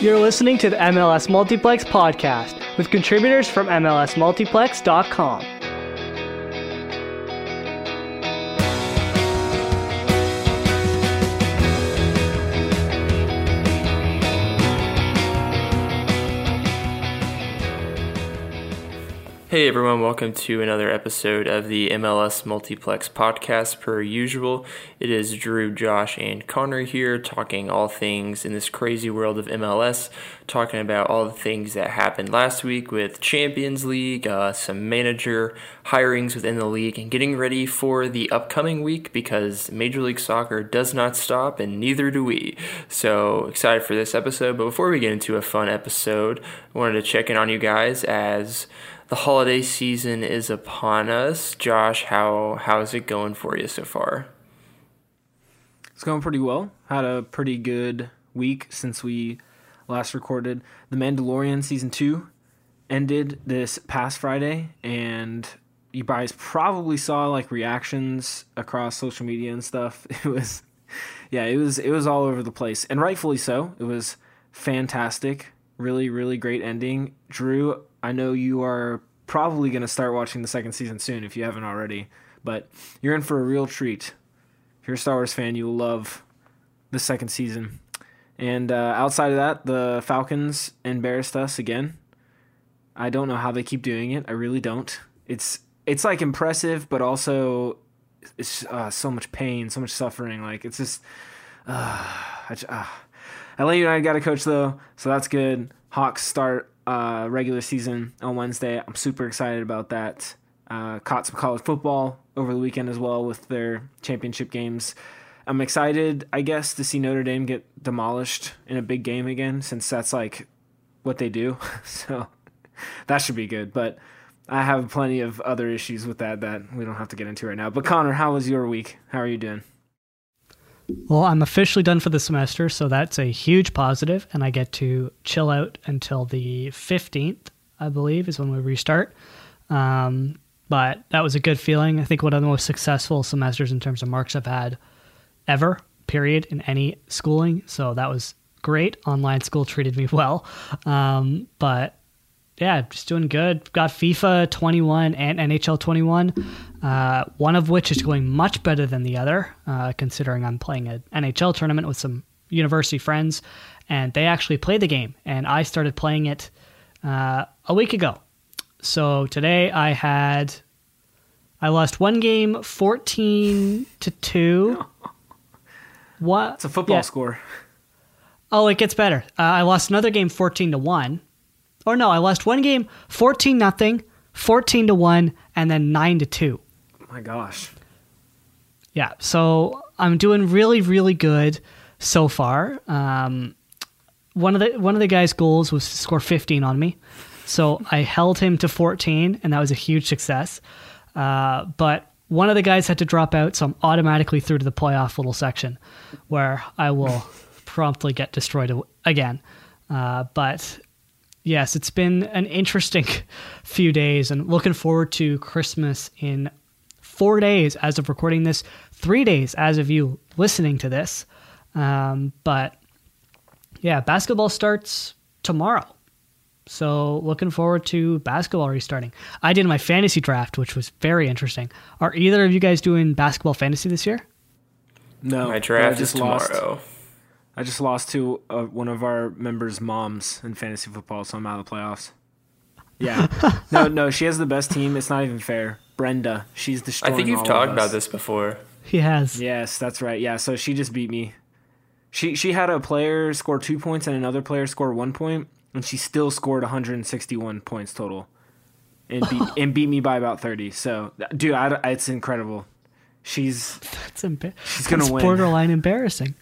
You're listening to the MLS Multiplex podcast with contributors from MLSMultiplex.com. Hey everyone, welcome to another episode of the MLS Multiplex podcast. Per usual, it is Drew, Josh, and Connor here talking all things in this crazy world of MLS, talking about all the things that happened last week with Champions League, uh, some manager hirings within the league, and getting ready for the upcoming week because Major League Soccer does not stop, and neither do we. So excited for this episode. But before we get into a fun episode, I wanted to check in on you guys as the holiday season is upon us. Josh, how how is it going for you so far? It's going pretty well. Had a pretty good week since we last recorded. The Mandalorian season 2 ended this past Friday and you guys probably saw like reactions across social media and stuff. It was yeah, it was it was all over the place and rightfully so. It was fantastic. Really really great ending. Drew, I know you are probably going to start watching the second season soon if you haven't already, but you're in for a real treat. If you're a Star Wars fan, you will love the second season. And uh, outside of that, the Falcons embarrassed us again. I don't know how they keep doing it. I really don't. It's it's like impressive, but also it's uh, so much pain, so much suffering. Like it's just. Uh, I, uh. LA United got a coach though, so that's good. Hawks start uh, regular season on Wednesday. I'm super excited about that. Uh, caught some college football over the weekend as well with their championship games. I'm excited, I guess, to see Notre Dame get demolished in a big game again, since that's like what they do. so that should be good. But I have plenty of other issues with that that we don't have to get into right now. But Connor, how was your week? How are you doing? Well, I'm officially done for the semester, so that's a huge positive, and I get to chill out until the 15th, I believe, is when we restart. Um, but that was a good feeling. I think one of the most successful semesters in terms of marks I've had ever, period, in any schooling. So that was great. Online school treated me well. Um, but yeah, just doing good. Got FIFA 21 and NHL 21, uh, one of which is going much better than the other, uh, considering I'm playing an NHL tournament with some university friends, and they actually play the game, and I started playing it uh, a week ago. So today I had, I lost one game, 14 to two. What? It's a football yeah. score. Oh, it gets better. Uh, I lost another game, 14 to one. Or no, I lost one game 14 nothing, 14 to 1 and then 9 to 2. my gosh. Yeah, so I'm doing really really good so far. Um, one of the one of the guys' goals was to score 15 on me. So I held him to 14 and that was a huge success. Uh, but one of the guys had to drop out, so I'm automatically through to the playoff little section where I will promptly get destroyed again. Uh, but yes, it's been an interesting few days and looking forward to Christmas in four days as of recording this, three days as of you listening to this. Um, but yeah, basketball starts tomorrow. So looking forward to basketball restarting. I did my fantasy draft, which was very interesting. Are either of you guys doing basketball fantasy this year? No, My draft is tomorrow. lost. Tomorrow. I just lost to uh, one of our members' moms in fantasy football, so I'm out of the playoffs. Yeah, no, no, she has the best team. It's not even fair. Brenda, she's the. I think you've talked about this before. He has. Yes, that's right. Yeah, so she just beat me. She she had a player score two points and another player score one point, and she still scored 161 points total, and beat and beat me by about 30. So, dude, I, it's incredible. She's That's, emba- She's gonna that's win. borderline embarrassing.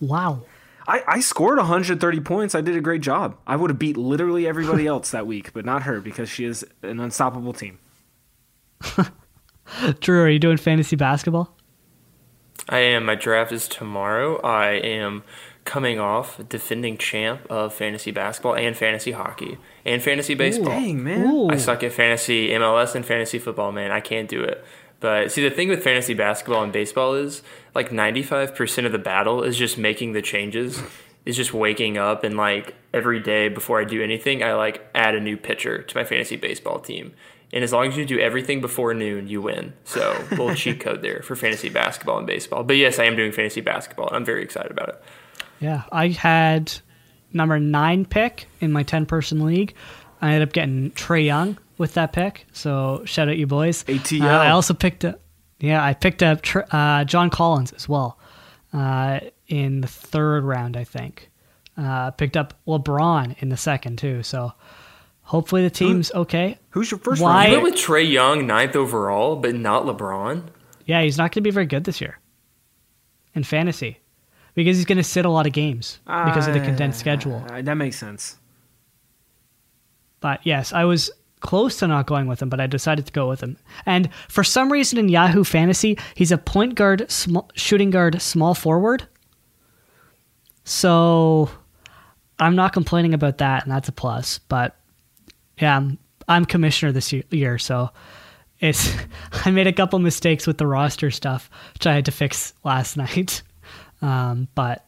Wow. I, I scored 130 points. I did a great job. I would have beat literally everybody else that week, but not her because she is an unstoppable team. Drew, are you doing fantasy basketball? I am. My draft is tomorrow. I am coming off defending champ of fantasy basketball and fantasy hockey and fantasy baseball. Dang, man. Ooh. I suck at fantasy MLS and fantasy football, man. I can't do it. But see, the thing with fantasy basketball and baseball is like 95% of the battle is just making the changes, is just waking up and like every day before I do anything, I like add a new pitcher to my fantasy baseball team. And as long as you do everything before noon, you win. So, little cheat code there for fantasy basketball and baseball. But yes, I am doing fantasy basketball. and I'm very excited about it. Yeah, I had number nine pick in my 10 person league. I ended up getting Trae Young with that pick. So shout out you boys. ATL. Uh, I also picked up, yeah, I picked up Tr- uh, John Collins as well uh, in the third round, I think. Uh, picked up LeBron in the second too. So hopefully the team's okay. Who's your first Why- You round? went with Trae Young, ninth overall, but not LeBron. Yeah, he's not going to be very good this year in fantasy because he's going to sit a lot of games because of the condensed schedule. Uh, that makes sense. But yes, I was close to not going with him, but I decided to go with him. And for some reason in Yahoo Fantasy, he's a point guard, small, shooting guard, small forward. So I'm not complaining about that, and that's a plus. But yeah, I'm, I'm commissioner this year, so it's I made a couple mistakes with the roster stuff, which I had to fix last night. Um, but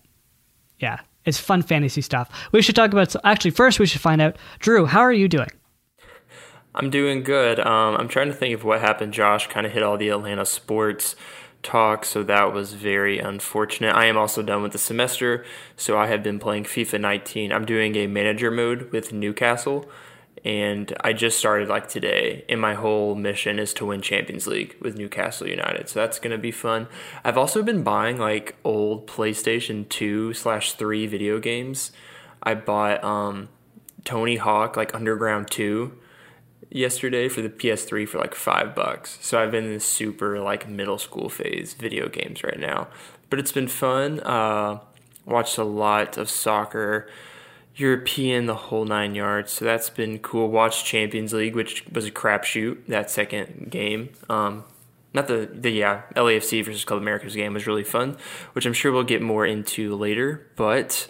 yeah, it's fun fantasy stuff. We should talk about. So actually, first we should find out, Drew, how are you doing? I'm doing good. Um, I'm trying to think of what happened. Josh kind of hit all the Atlanta sports talk, so that was very unfortunate. I am also done with the semester, so I have been playing FIFA 19. I'm doing a manager mode with Newcastle, and I just started like today. And my whole mission is to win Champions League with Newcastle United, so that's gonna be fun. I've also been buying like old PlayStation 2 slash 3 video games. I bought um, Tony Hawk like Underground 2 yesterday for the PS3 for like five bucks. So I've been in this super like middle school phase video games right now, but it's been fun. Uh, watched a lot of soccer, European, the whole nine yards. So that's been cool. Watched Champions League, which was a crapshoot. That second game. Um, not the the yeah LAFC versus Club America's game was really fun, which I'm sure we'll get more into later. But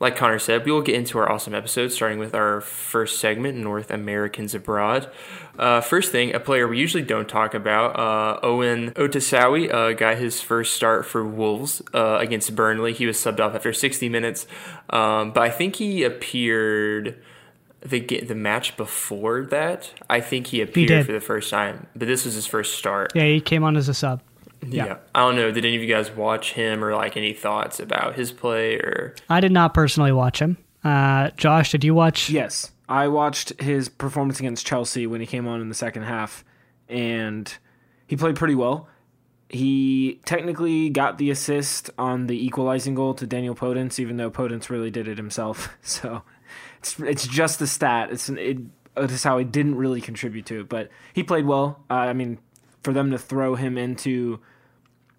like Connor said, we will get into our awesome episode, starting with our first segment, North Americans Abroad. Uh, first thing, a player we usually don't talk about, uh, Owen Otasowie, uh, got his first start for Wolves uh, against Burnley. He was subbed off after 60 minutes, um, but I think he appeared the the match before that. I think he appeared did. for the first time, but this was his first start. Yeah, he came on as a sub. Yeah. I don't know. Did any of you guys watch him or like any thoughts about his play or? I did not personally watch him. Uh, Josh, did you watch? Yes, I watched his performance against Chelsea when he came on in the second half, and he played pretty well. He technically got the assist on the equalizing goal to Daniel Podence, even though Podence really did it himself. So it's it's just a stat. It's an, it. It's how he didn't really contribute to it, but he played well. Uh, I mean, for them to throw him into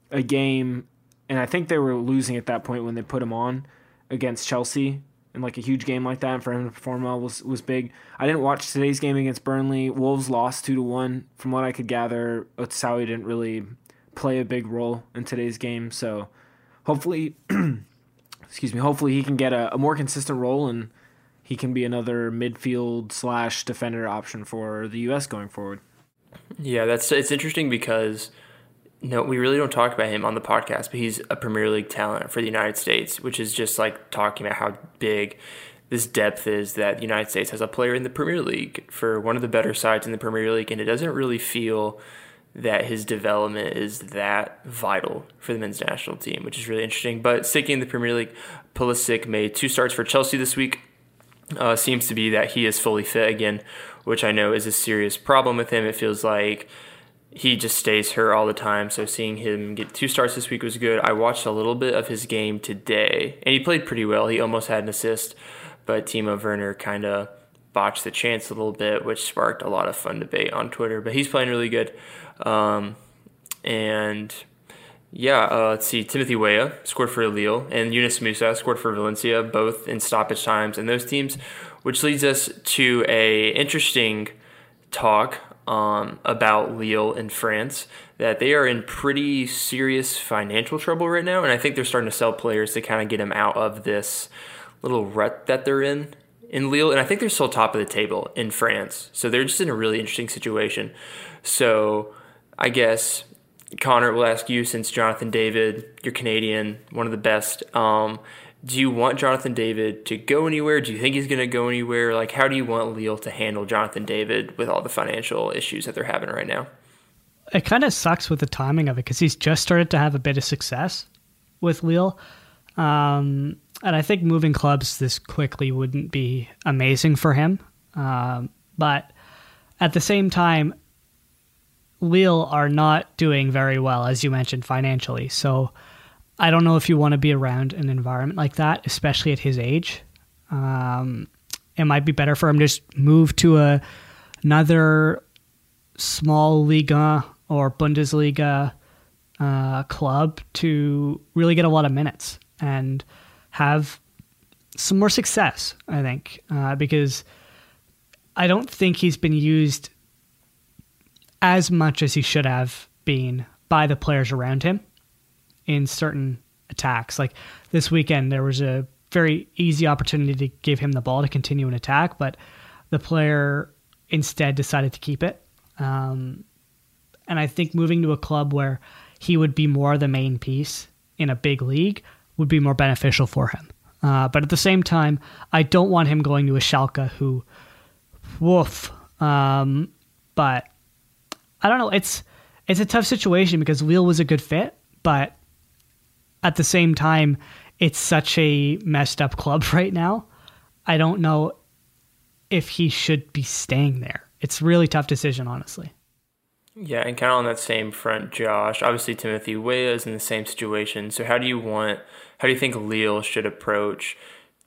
a game, and I think they were losing at that point when they put him on against Chelsea in like a huge game like that, and for him to perform well was was big. I didn't watch today's game against Burnley. Wolves lost two to one. From what I could gather, Otasowie didn't really play a big role in today's game, so hopefully, excuse me, hopefully he can get a, a more consistent role and he can be another midfield slash defender option for the U.S. going forward. Yeah, that's it's interesting because no, we really don't talk about him on the podcast, but he's a Premier League talent for the United States, which is just like talking about how big this depth is that the United States has a player in the Premier League for one of the better sides in the Premier League, and it doesn't really feel that his development is that vital for the men's national team, which is really interesting. But sticking in the Premier League, Pulisic made two starts for Chelsea this week. Uh, seems to be that he is fully fit again, which I know is a serious problem with him. It feels like he just stays hurt all the time. So seeing him get two starts this week was good. I watched a little bit of his game today, and he played pretty well. He almost had an assist but Timo Werner kind of botched the chance a little bit, which sparked a lot of fun debate on Twitter. But he's playing really good. Um, and yeah, uh, let's see. Timothy Weah scored for Lille, and Yunus Musah scored for Valencia, both in stoppage times and those teams, which leads us to a interesting talk um, about Lille in France. That they are in pretty serious financial trouble right now, and I think they're starting to sell players to kind of get them out of this little rut that they're in in Lille, and I think they're still top of the table in France. So they're just in a really interesting situation. So I guess Connor will ask you since Jonathan David, you're Canadian, one of the best. Um, do you want Jonathan David to go anywhere? Do you think he's going to go anywhere? Like, how do you want Lille to handle Jonathan David with all the financial issues that they're having right now? It kind of sucks with the timing of it because he's just started to have a bit of success with Lille. Um, and I think moving clubs this quickly wouldn't be amazing for him. Um, but at the same time, Lille are not doing very well, as you mentioned, financially. So I don't know if you want to be around an environment like that, especially at his age. Um, it might be better for him to just move to a another small Liga or Bundesliga uh, club to really get a lot of minutes and have some more success, I think, uh, because I don't think he's been used as much as he should have been by the players around him in certain attacks. Like this weekend, there was a very easy opportunity to give him the ball to continue an attack, but the player instead decided to keep it. Um, and I think moving to a club where he would be more the main piece in a big league would be more beneficial for him. Uh, but at the same time, I don't want him going to a Schalke who, woof. Um, but I don't know. It's it's a tough situation because Lille was a good fit, but at the same time, it's such a messed up club right now. I don't know if he should be staying there. It's a really tough decision, honestly. Yeah, and kind of on that same front, Josh. Obviously, Timothy Weah is in the same situation. So, how do you want? How do you think Lille should approach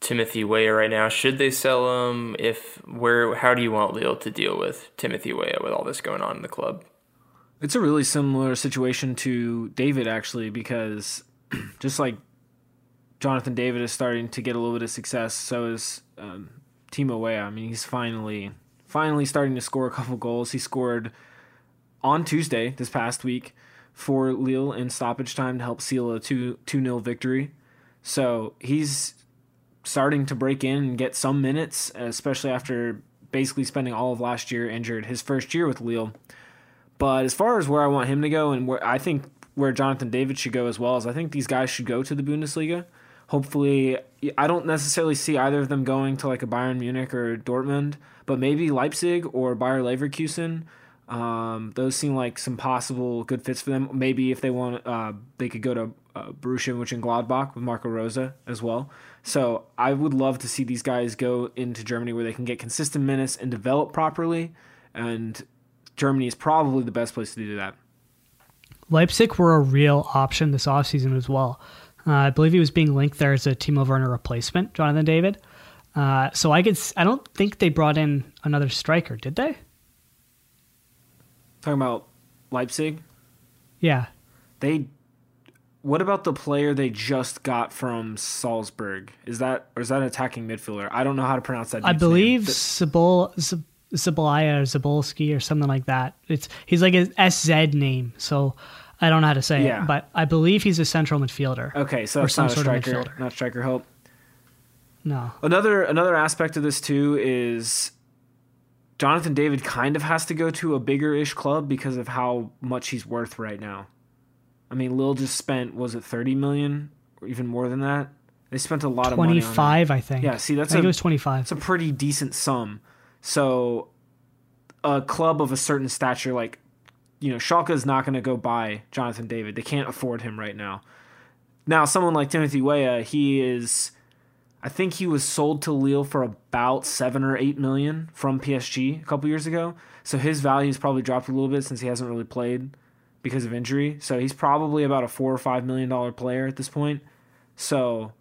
Timothy Weah right now? Should they sell him? If where? How do you want Lille to deal with Timothy Weah with all this going on in the club? It's a really similar situation to David actually, because just like Jonathan David is starting to get a little bit of success, so is um, Timo Weah. I mean, he's finally finally starting to score a couple goals. He scored on Tuesday this past week for Lille in stoppage time to help seal a 2 0 victory. So he's starting to break in and get some minutes, especially after basically spending all of last year injured, his first year with Lille. But as far as where I want him to go and where I think where Jonathan David should go as well is I think these guys should go to the Bundesliga. Hopefully, I don't necessarily see either of them going to like a Bayern Munich or Dortmund, but maybe Leipzig or Bayer Leverkusen um, those seem like some possible good fits for them. Maybe if they want, uh, they could go to uh, Borussia Mönchengladbach with Marco Rose as well. So I would love to see these guys go into Germany where they can get consistent minutes and develop properly. And Germany is probably the best place to do that. Leipzig were a real option this offseason as well. Uh, I believe he was being linked there as a Timo Werner replacement, Jonathan David. Uh, so I could, I don't think they brought in another striker, did they? Talking about Leipzig? Yeah. They what about the player they just got from Salzburg? Is that or is that an attacking midfielder? I don't know how to pronounce that. I believe Zabol Zabalaya or Zabolski or something like that. It's he's like a SZ name, so I don't know how to say yeah. it, but I believe he's a central midfielder. Okay, so that's not a striker, not striker help. No. Another another aspect of this too is Jonathan David kind of has to go to a bigger ish club because of how much he's worth right now. I mean, Lille just spent was it thirty million or even more than that? They spent a lot of money. 25, I think. Yeah, see, that's I think it was 25. It's a pretty decent sum. So, a club of a certain stature, like, you know, Schalke is not going to go buy Jonathan David. They can't afford him right now. Now, someone like Timothy Weah, he is, I think he was sold to Lille for about seven or eight million from PSG a couple years ago. So his value has probably dropped a little bit since he hasn't really played because of injury. So he's probably about a four or five million dollar player at this point. So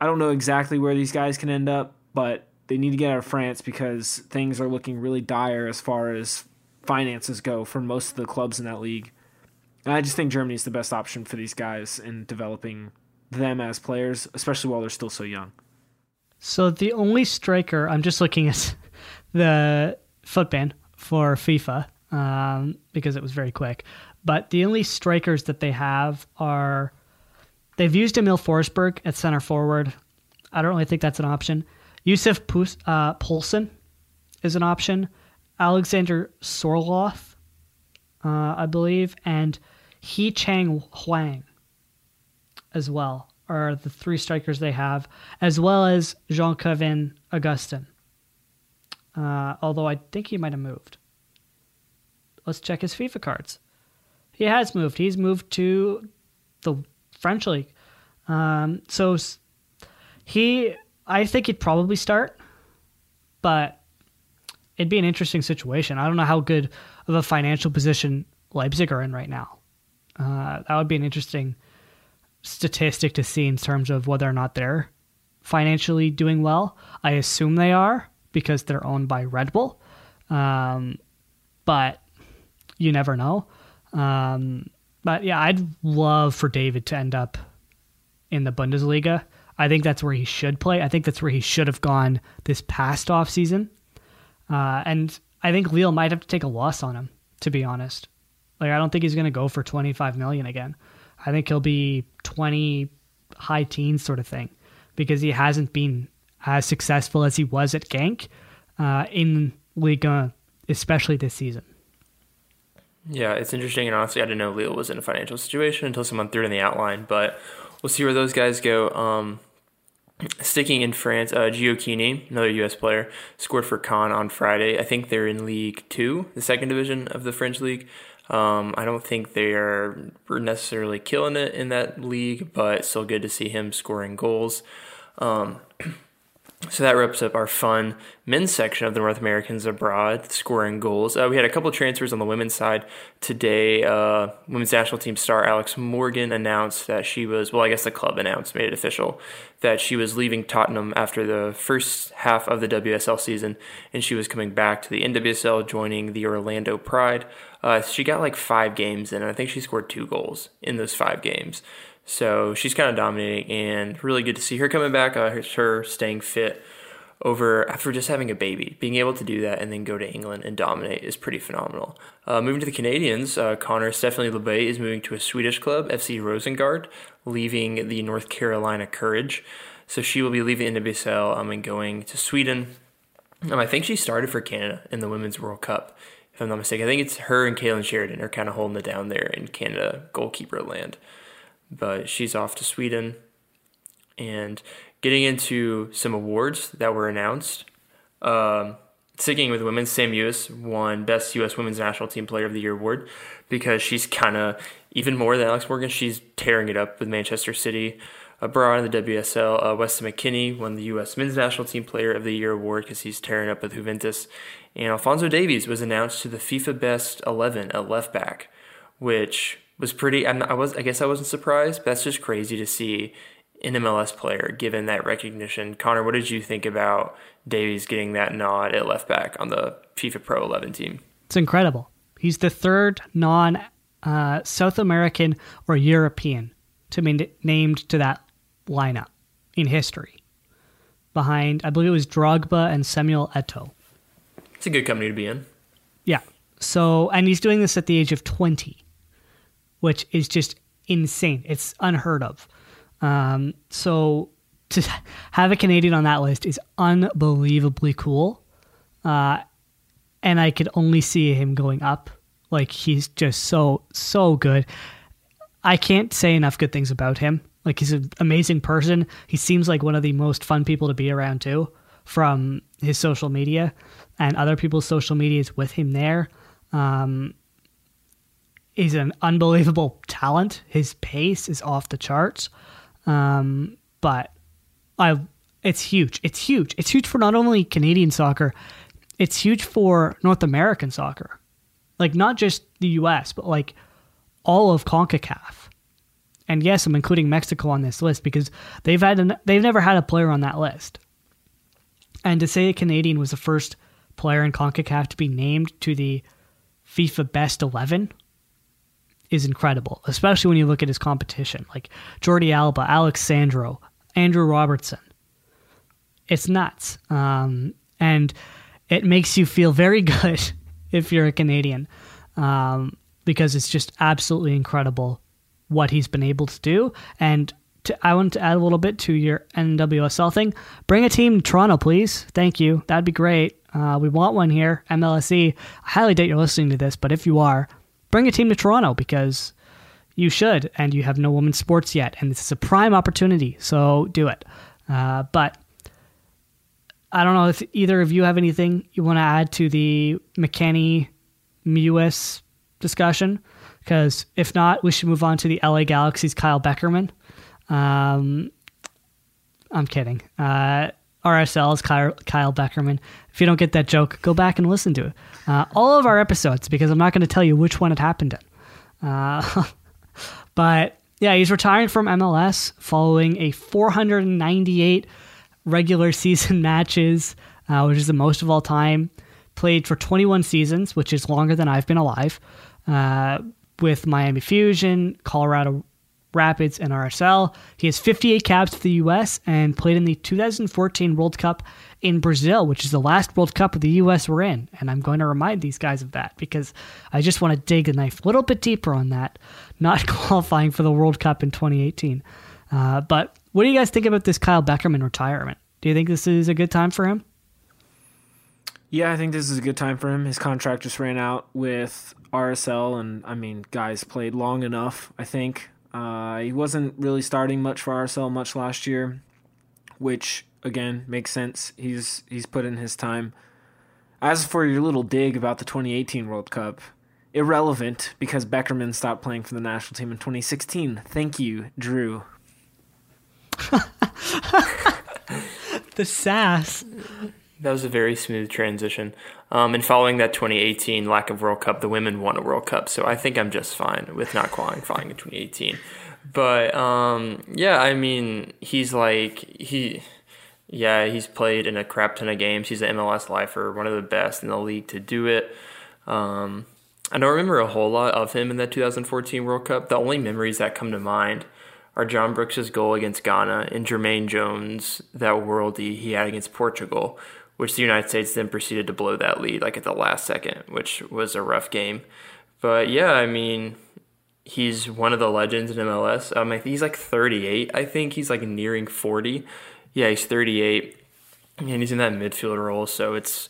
I don't know exactly where these guys can end up, but they need to get out of France because things are looking really dire as far as finances go for most of the clubs in that league. And I just think Germany is the best option for these guys in developing them as players, especially while they're still so young. So the only striker, I'm just looking at the footband for FIFA um, because it was very quick. But the only strikers that they have are they've used Emil Forsberg at center forward. I don't really think that's an option. Yusuf Pus- uh, is an option. Alexander Sorloth, uh, I believe, and He Chang Huang as well are the three strikers they have, as well as Jean Kevin Augustin. Uh, although I think he might have moved. Let's check his FIFA cards. He has moved. He's moved to the French league. Um, so he, I think he'd probably start, but it'd be an interesting situation. I don't know how good of a financial position Leipzig are in right now. Uh, that would be an interesting statistic to see in terms of whether or not they're financially doing well. I assume they are because they're owned by Red Bull, um, but you never know. Um, but yeah, I'd love for David to end up in the Bundesliga. I think that's where he should play. I think that's where he should have gone this past off season. Uh, and I think Lille might have to take a loss on him, to be honest. Like I don't think he's going to go for 25 million again. I think he'll be 20 high teens sort of thing because he hasn't been as successful as he was at Gank uh, in Liga, especially this season. Yeah, it's interesting, and honestly, I didn't know Lille was in a financial situation until someone threw it in the outline. But we'll see where those guys go. Um, sticking in France, uh, Gioacchini, another U.S. player, scored for Caen on Friday. I think they're in League Two, the second division of the French league. Um, I don't think they are necessarily killing it in that league, but still good to see him scoring goals. Um, so that wraps up our fun men's section of the North Americans abroad scoring goals. Uh, we had a couple transfers on the women's side today. Uh, women's national team star Alex Morgan announced that she was, well, I guess the club announced, made it official, that she was leaving Tottenham after the first half of the WSL season and she was coming back to the NWSL, joining the Orlando Pride. Uh, she got like five games in, and I think she scored two goals in those five games. So she's kind of dominating, and really good to see her coming back. Uh, her staying fit over after just having a baby, being able to do that and then go to England and dominate is pretty phenomenal. Uh, moving to the Canadians, uh, Connor Stephanie Labbé is moving to a Swedish club, FC Rosengard, leaving the North Carolina Courage. So she will be leaving NWSL um, and going to Sweden. Um, I think she started for Canada in the Women's World Cup, if I'm not mistaken. I think it's her and Kailen Sheridan are kind of holding it down there in Canada goalkeeper land. But she's off to Sweden. And getting into some awards that were announced. Um, sticking with women, Sam Mewis won Best U.S. Women's National Team Player of the Year award because she's kind of, even more than Alex Morgan, she's tearing it up with Manchester City. Abroad in the WSL, uh, Weston McKennie won the U.S. Men's National Team Player of the Year award because he's tearing up with Juventus. And Alfonso Davies was announced to the FIFA Best 11 at left back, which was pretty. I'm I was. I guess I wasn't surprised. But that's just crazy to see an MLS player given that recognition. Connor, what did you think about Davies getting that nod at left back on the FIFA Pro 11 team? It's incredible. He's the third non uh, South American or European to be named to that lineup in history. Behind, I believe it was Drogba and Samuel Eto'o. It's a good company to be in. Yeah. So, and he's doing this at the age of 20, which is just insane. It's unheard of. Um, so to have a Canadian on that list is unbelievably cool. Uh, and I could only see him going up. Like he's just so, so good. I can't say enough good things about him. Like he's an amazing person. He seems like one of the most fun people to be around too, from his social media and other people's social medias with him there. Um, he's an unbelievable talent. His pace is off the charts. Um, but I, it's huge. It's huge. It's huge for not only Canadian soccer, it's huge for North American soccer. Like not just the US, but like all of CONCACAF. And yes, I'm including Mexico on this list because they've had an, they've never had a player on that list. And to say a Canadian was the first player in CONCACAF to be named to the FIFA Best 11 is incredible, especially when you look at his competition like Jordi Alba, Alex Sandro, Andrew Robertson. It's nuts. Um, and it makes you feel very good if you're a Canadian um, because it's just absolutely incredible what he's been able to do. And to, I want to add a little bit to your NWSL thing. Bring a team to Toronto, please. Thank you. That'd be great. Uh, we want one here. MLSE. I highly doubt you're listening to this, but if you are, bring a team to Toronto because you should, and you have no women's sports yet, and this is a prime opportunity. So do it. Uh, but I don't know if either of you have anything you want to add to the McKennie Mewis discussion, because if not, we should move on to the LA Galaxy's Kyle Beckerman. Um, I'm kidding. Uh, RSL's Kyle, Kyle Beckerman. If you don't get that joke, go back and listen to it. Uh, all of our episodes, because I'm not going to tell you which one it happened in. Uh, but yeah, he's retiring from MLS following a 498 regular season matches, uh, which is the most of all time. Played for 21 seasons, which is longer than I've been alive, uh, with Miami Fusion, Colorado Rapids, and RSL. He has 58 caps for the U.S. and played in the 2014 World Cup in Brazil, which is the last World Cup the U.S. were in. And I'm going to remind these guys of that because I just want to dig a knife a little bit deeper on that, not qualifying for the World Cup in 2018. Uh, but what do you guys think about this Kyle Beckerman retirement? Do you think this is a good time for him? Yeah, I think this is a good time for him. His contract just ran out with RSL, and I mean, guys played long enough. I think uh, he wasn't really starting much for RSL much last year, which again makes sense. He's he's put in his time. As for your little dig about the 2018 World Cup, irrelevant because Beckerman stopped playing for the national team in 2016. Thank you, Drew. the sass. That was a very smooth transition. Um, and following that 2018 lack of World Cup, the women won a World Cup. So I think I'm just fine with not qualifying in 2018. But um, yeah, I mean, he's like, he. Yeah, he's played in a crap ton of games. He's an MLS lifer, one of the best in the league to do it. Um, I don't remember a whole lot of him in that 2014 World Cup. The only memories that come to mind are John Brooks' goal against Ghana and Jermaine Jones, that worldie he had against Portugal, which the United States then proceeded to blow that lead like at the last second, which was a rough game. But yeah, I mean, he's one of the legends in MLS. Um, he's like 38, I think. He's like nearing 40. Yeah, he's 38, and he's in that midfield role. So it's,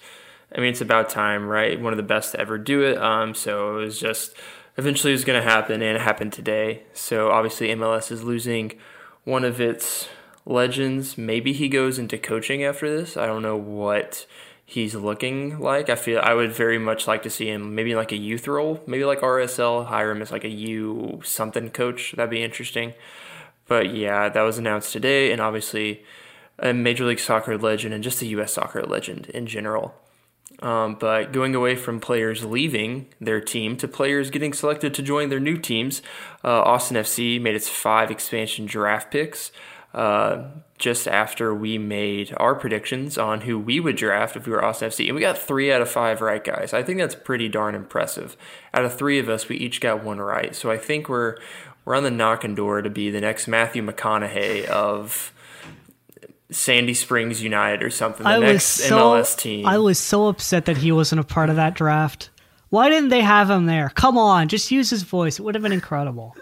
I mean, it's about time, right? One of the best to ever do it. Um, so it was just eventually it was going to happen, and it happened today. So obviously, MLS is losing one of its legends. Maybe he goes into coaching after this. I don't know what he's looking like. I feel I would very much like to see him maybe like a youth role, maybe like RSL, hire him as like a U something coach. That'd be interesting. But yeah, that was announced today, and obviously a Major League Soccer legend and just a U.S. soccer legend in general. Um, but going away from players leaving their team to players getting selected to join their new teams, uh, Austin FC made its five expansion draft picks uh, just after we made our predictions on who we would draft if we were Austin FC. And we got three out of five right, guys. I think that's pretty darn impressive. Out of three of us, we each got one right. So I think we're we're on the knocking door to be the next Matthew McConaughey of Sandy Springs United or something. The I next was so, MLS team. I was so upset that he wasn't a part of that draft. Why didn't they have him there? Come on, just use his voice. It would have been incredible.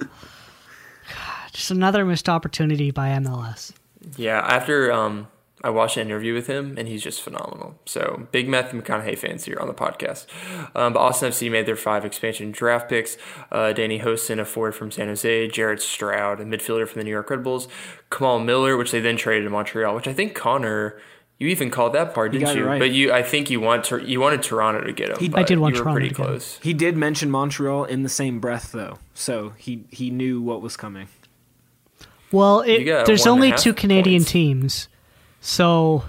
God, just another missed opportunity by MLS. Yeah, after um, I watched an interview with him, and he's just phenomenal. So, big Matthew McConaughey fans here on the podcast. Um, but Austin FC made their five expansion draft picks. Uh, Danny Hoesen, a forward from San Jose, Jared Stroud, a midfielder from the New York Red Bulls, Kamal Miller, which they then traded to Montreal, which I think Connor. You even called that part, didn't you? right. But you, I think you want to, you wanted Toronto to get him. He- but I did want you were Toronto pretty to get him. close. He did mention Montreal in the same breath, though, so he he knew what was coming. Well, it, there's one and a only two Canadian points. teams, so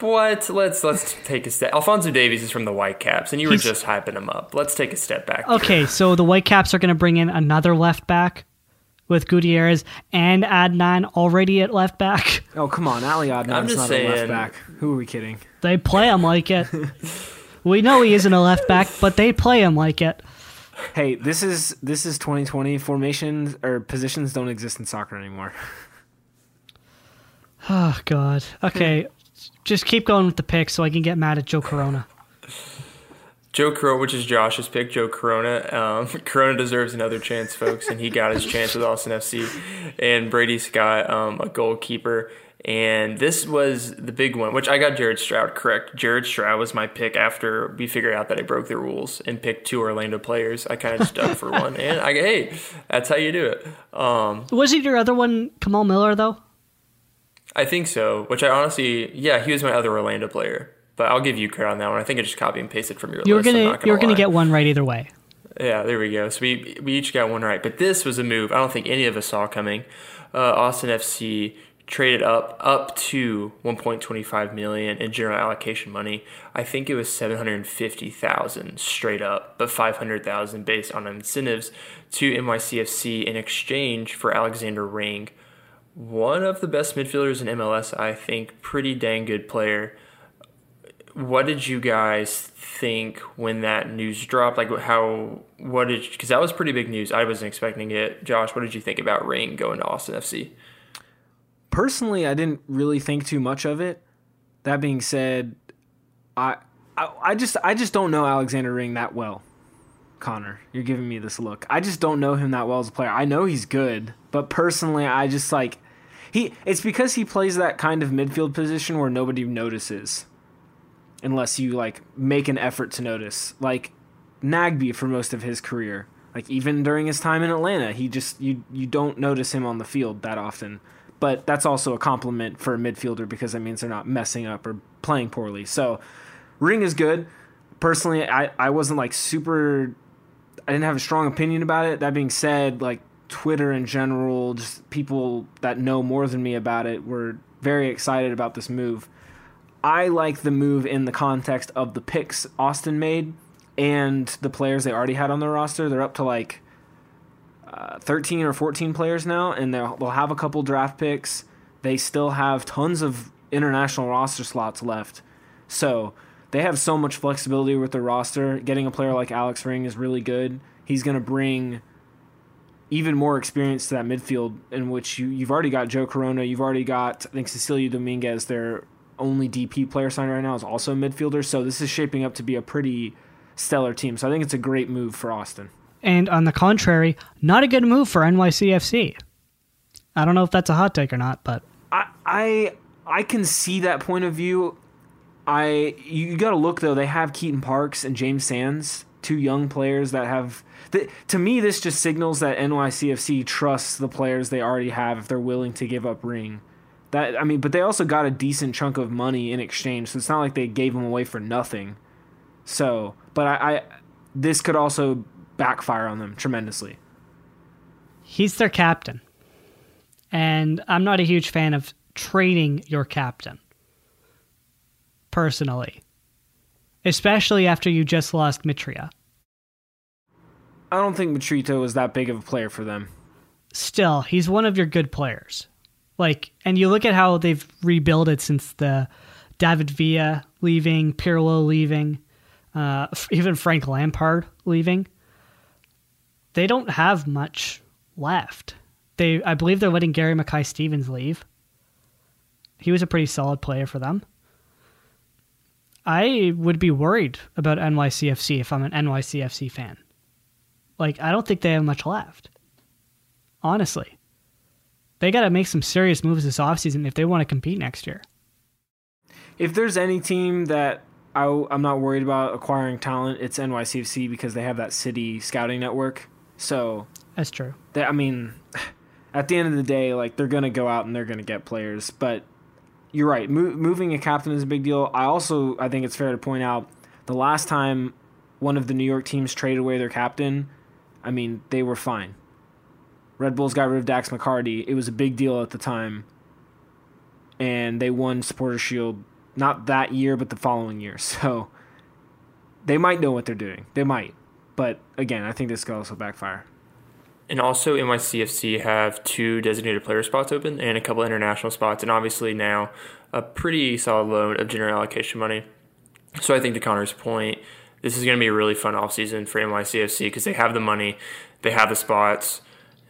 What? Let's let's take a step. Alfonso Davies is from the Whitecaps, and you were just hyping him up. Let's take a step back. okay. So the Whitecaps are going to bring in another left back with Gutierrez and Adnan already at left back. Oh come on, Ali I'm Adnan's just not a left back. Who are we kidding? They play him like it. we know he isn't a left back, but they play him like it. Hey, this is this is 2020. Formations or positions don't exist in soccer anymore. Oh God. Okay, just keep going with the picks so I can get mad at Joe Corona. Joe Corona, which is Josh's pick, Joe Corona. Um, Corona deserves another chance, folks, and he got his chance with Austin FC. And Brady Scott, um, a goalkeeper. And this was the big one, which I got Jared Stroud correct. Jared Stroud was my pick after we figured out that I broke the rules and picked two Orlando players. I kind of just dug for one, and I hey, that's how you do it. Um, Was it your other one, Kamal Miller though? I think so. Which I honestly, yeah, he was my other Orlando player. But I'll give you credit on that one. I think I just copy and pasted from your You list. Gonna, gonna you're gonna lie. get one right either way. Yeah, there we go. So we we each got one right, but this was a move I don't think any of us saw coming. Uh, Austin FC traded up up to 1.25 million in general allocation money. I think it was 750,000 straight up, but 500,000 based on incentives to NYCFC in exchange for Alexander Ring, one of the best midfielders in MLS. I think pretty dang good player what did you guys think when that news dropped? Like, how, what did, because that was pretty big news. I wasn't expecting it. Josh, what did you think about Ring going to Austin FC? Personally, I didn't really think too much of it. That being said, I I, I just I just don't know Alexander Ring that well. Connor, you're giving me this look. I just don't know him that well as a player. I know he's good, but personally, I just like he. It's because he plays that kind of midfield position where nobody notices, unless you like make an effort to notice. Like Nagbe for most of his career. Like even during his time in Atlanta, he just you you don't notice him on the field that often. But that's also a compliment for a midfielder because that means they're not messing up or playing poorly. So Ring is good. Personally, I, I wasn't like super I didn't have a strong opinion about it. That being said, like Twitter in general, just people that know more than me about it were very excited about this move. I like the move in the context of the picks Austin made and the players they already had on their roster. They're up to like uh, 13 or 14 players now, and they'll, they'll have a couple draft picks. They still have tons of international roster slots left. So they have so much flexibility with their roster. Getting a player like Alex Ring is really good. He's going to bring even more experience to that midfield, in which you, you've already got Joe Corona. You've already got, I think, Cecilio Dominguez, their only DP player signed right now, is also a midfielder. So this is shaping up to be a pretty stellar team. So I think it's a great move for Austin. And on the contrary, not a good move for NYCFC. I don't know if that's a hot take or not, but I I I can see that point of view. I you got to look though. They have Keaton Parks and James Sands, two young players that have. To me, this just signals that NYCFC trusts the players they already have if they're willing to give up Ring. That I mean, but they also got a decent chunk of money in exchange, so it's not like they gave him away for nothing. So, but I, I this could also backfire on them tremendously. he's their captain. And I'm not a huge fan of trading your captain. Personally. Especially after you just lost Mitriță. I don't think Mitriță was that big of a player for them. Still, he's one of your good players. Like, and you look at how they've rebuilt it since the David Villa leaving, Pirlo leaving, uh, even Frank Lampard leaving. They don't have much left. They, I believe, they're letting Gary Mackay Stevens leave. He was a pretty solid player for them. I would be worried about NYCFC if I'm an NYCFC fan. Like, I don't think they have much left. Honestly. They got to make some serious moves this offseason if they want to compete next year. if there's any team that I, I'm not worried about acquiring talent, it's NYCFC because they have that city scouting network. So That's true. they, I mean, at the end of the day, like they're gonna go out and they're gonna get players. But you're right. Mo- moving a captain is a big deal. I also I think it's fair to point out the last time one of the New York teams traded away their captain, I mean they were fine. Red Bulls got rid of Dax McCarty. It was a big deal at the time, and they won Supporter Shield not that year but the following year. So they might know what they're doing. They might. But again, I think this could also backfire. And also, NYCFC have two designated player spots open and a couple international spots, and obviously now a pretty solid load of general allocation money. So I think to Connor's point, this is going to be a really fun offseason for NYCFC because they have the money, they have the spots.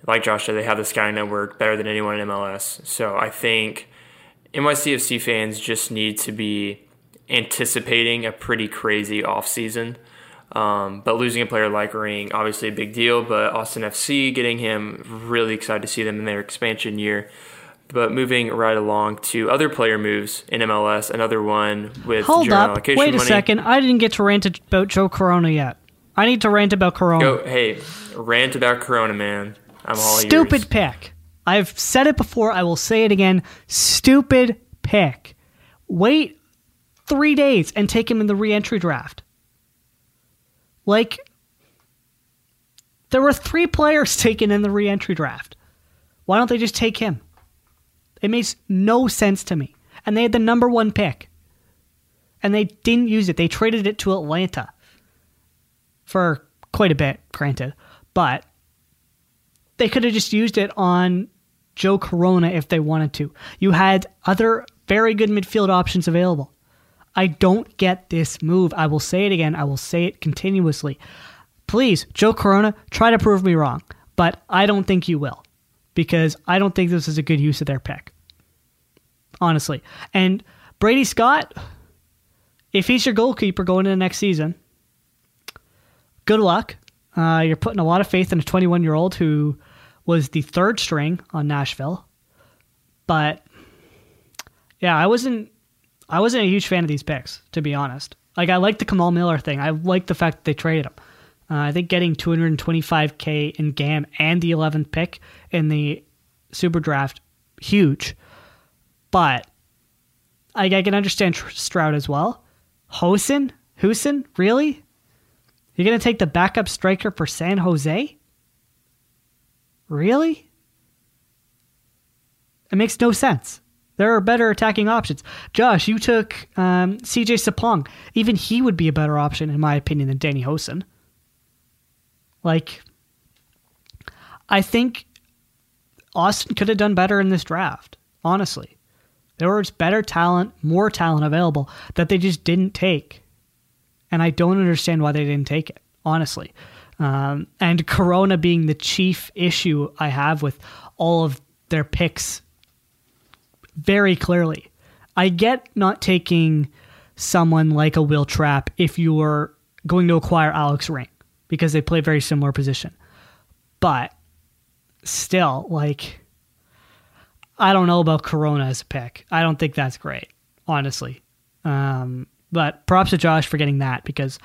Like Josh said, they have the Sky Network better than anyone in MLS. So I think NYCFC fans just need to be anticipating a pretty crazy offseason. Um, but losing a player like Ring, obviously a big deal. But Austin FC, getting him, really excited to see them in their expansion year. But moving right along to other player moves in MLS, another one with Hold up. allocation Wait a second. I didn't get to rant about Joe Corona yet. I need to rant about Corona. Go, hey, rant about Corona, man. I'm all Stupid yours. pick. I've said it before. I will say it again. Stupid pick. Wait three days and take him in the re-entry draft. Like, there were three players taken in the re-entry draft. Why don't they just take him? It makes no sense to me. And they had the number one pick. And they didn't use it. They traded it to Atlanta for quite a bit, granted. But they could have just used it on Joe Corona if they wanted to. You had other very good midfield options available. I don't get this move. I will say it again. I will say it continuously. Please, Joe Corona, try to prove me wrong, but I don't think you will because I don't think this is a good use of their pick. Honestly. And Brady Scott, if he's your goalkeeper going into next season, good luck. Uh, you're putting a lot of faith in a 21 year old who was the third string on Nashville. But yeah, I wasn't I wasn't a huge fan of these picks, to be honest. Like I like the Kamal Miller thing. I like the fact that they traded him. Uh, I think getting 225k in GAM and the 11th pick in the Super Draft, huge. But I, I can understand Tr- Stroud as well. Hoesen, Husin, really? You're gonna take the backup striker for San Jose? Really? It makes no sense. There are better attacking options. Josh, you took um, CJ Sapong. Even he would be a better option, in my opinion, than Danny Hoesen. Like, I think Austin could have done better in this draft, honestly. There was better talent, more talent available that they just didn't take. And I don't understand why they didn't take it, honestly. Um, and Corona being the chief issue I have with all of their picks very clearly. I get not taking someone like a Wil Trapp if you are going to acquire Alex Ring because they play very similar position. But still, like, I don't know about Corona as a pick. I don't think that's great, honestly. Um, but props to Josh for getting that because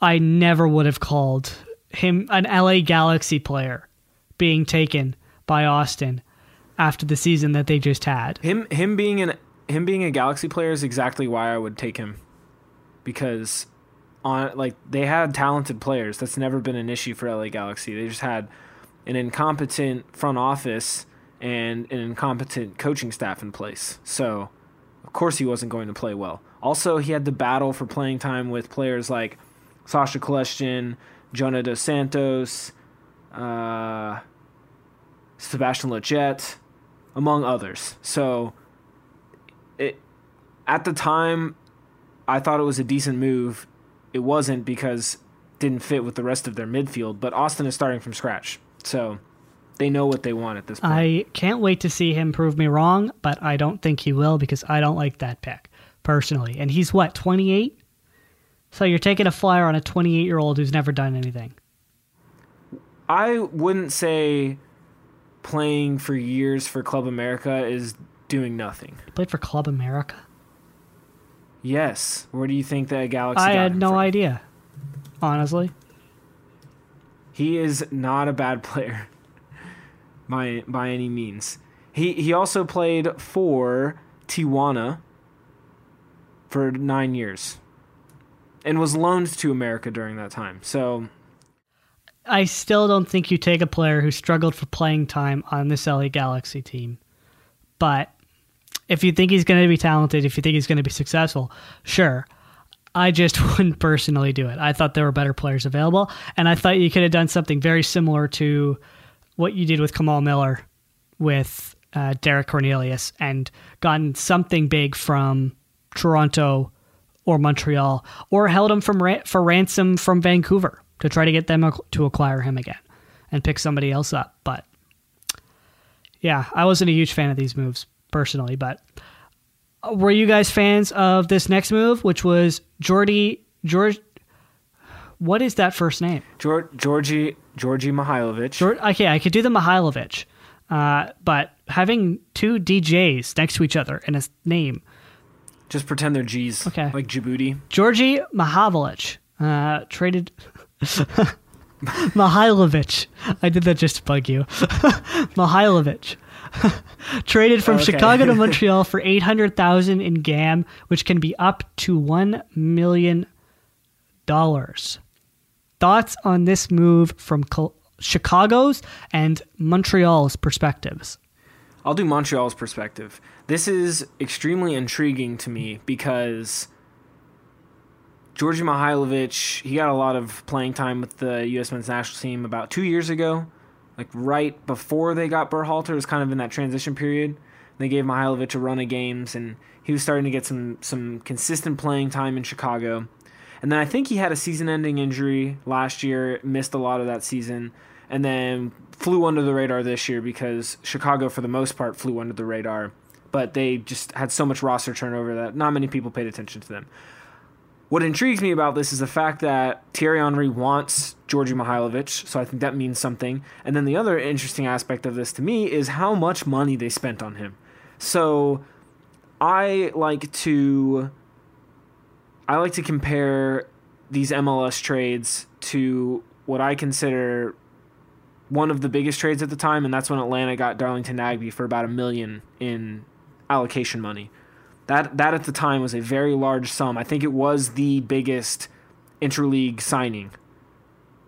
I never would have called him an LA Galaxy player being taken by Austin after the season that they just had. Him him being an him being a Galaxy player is exactly why I would take him. Because on like they had talented players. That's never been an issue for LA Galaxy. They just had an incompetent front office and an incompetent coaching staff in place. So, of course he wasn't going to play well. Also, he had to battle for playing time with players like Sacha Kljestan, Jonah Dos Santos, uh, Sebastian Lletget, among others. So, it at the time, I thought it was a decent move. It wasn't because it didn't fit with the rest of their midfield. But Austin is starting from scratch, so they know what they want at this point. I can't wait to see him prove me wrong, but I don't think he will because I don't like that pick personally. And he's what, 28? So you're taking a flyer on a 28 year old who's never done anything. I wouldn't say playing for years for Club America is doing nothing. He played for Club America. Yes. Where do you think that Galaxy? I had no from? idea, honestly. He is not a bad player by by any means. He he also played for Tijuana for 9 years and was loaned to America during that time. So, I still don't think you take a player who struggled for playing time on this LA Galaxy team. But if you think he's going to be talented, if you think he's going to be successful, sure. I just wouldn't personally do it. I thought there were better players available, and I thought you could have done something very similar to what you did with Kamal Miller with uh, Derek Cornelius and gotten something big from Toronto or Montreal, or held him from ra- for ransom from Vancouver to try to get them to acquire him again and pick somebody else up. But yeah, I wasn't a huge fan of these moves personally. But uh, were you guys fans of this next move, which was Jordy George? What is that first name? Geor- Georgie Georgie Mihailovic. George, okay, I could do the Mihailovic, uh, but having two DJs next to each in in a name, Just pretend they're G's. Okay. Like Djibouti. Georgi Mihailovic uh, traded. Mihailovic. I did that just to bug you. Mihailovic. traded from Okay. Chicago to Montreal for 800,000 in GAM, which can be up to 1 million dollars. Thoughts on this move from Col- Chicago's and Montreal's perspectives? I'll do Montreal's perspective. This is extremely intriguing to me because Georgi Mihailovic, he got a lot of playing time with the U.S. men's national team about two years ago, like right before they got Berhalter. It was kind of in that transition period. They gave Mihailovic a run of games, and he was starting to get some some consistent playing time in Chicago. And then I think he had a season-ending injury last year, missed a lot of that season, and then flew under the radar this year because Chicago, for the most part, flew under the radar. But they just had so much roster turnover that not many people paid attention to them. What intrigues me about this is the fact that Thierry Henry wants Georgi Mihailovic, so I think that means something. And then the other interesting aspect of this to me is how much money they spent on him. So I like to I like to compare these MLS trades to what I consider one of the biggest trades at the time, and that's when Atlanta got Darlington Nagbe for about a million in allocation money. That that at the time was a very large sum. I think it was the biggest interleague signing.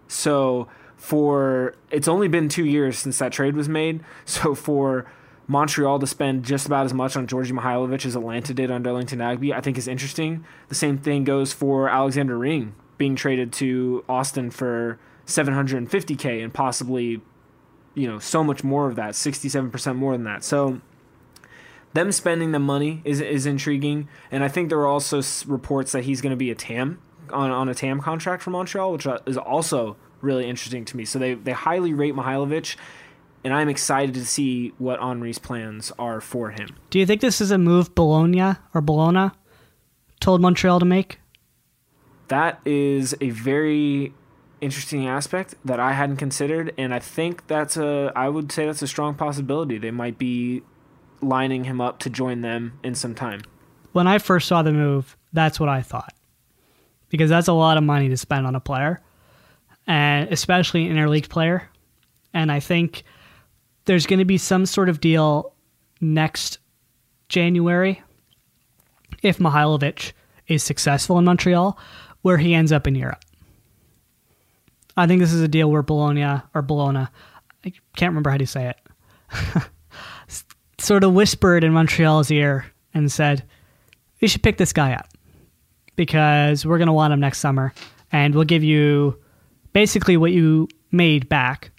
So for it's only been two years since that trade was made. So for Montreal to spend just about as much on Georgi Mihailovic as Atlanta did on Darlington Nagbe, I think is interesting. The same thing goes for Alexander Ring being traded to Austin for 750k and possibly, you know, so much more of that, 67% more than that. So them spending the money is is intriguing, and I think there are also reports that he's going to be a TAM on on a TAM contract for Montreal, which uh, is also really interesting to me. So they they highly rate Mihailovic, and I'm excited to see what Henry's plans are for him. Do you think this is a move Bologna or Bologna told Montreal to make? That is a very interesting aspect that I hadn't considered, and I think that's a I would say that's a strong possibility. They might be lining him up to join them in some time. When I first saw the move, that's what I thought. Because that's a lot of money to spend on a player, and especially an interleague player. And I think there's going to be some sort of deal next January if Mihailovic is successful in Montreal, where he ends up in Europe. I think this is a deal where Bologna or Bologna, I can't remember how to say it, sort of whispered in Montreal's ear and said, "You should pick this guy up because we're going to want him next summer, and we'll give you basically what you made back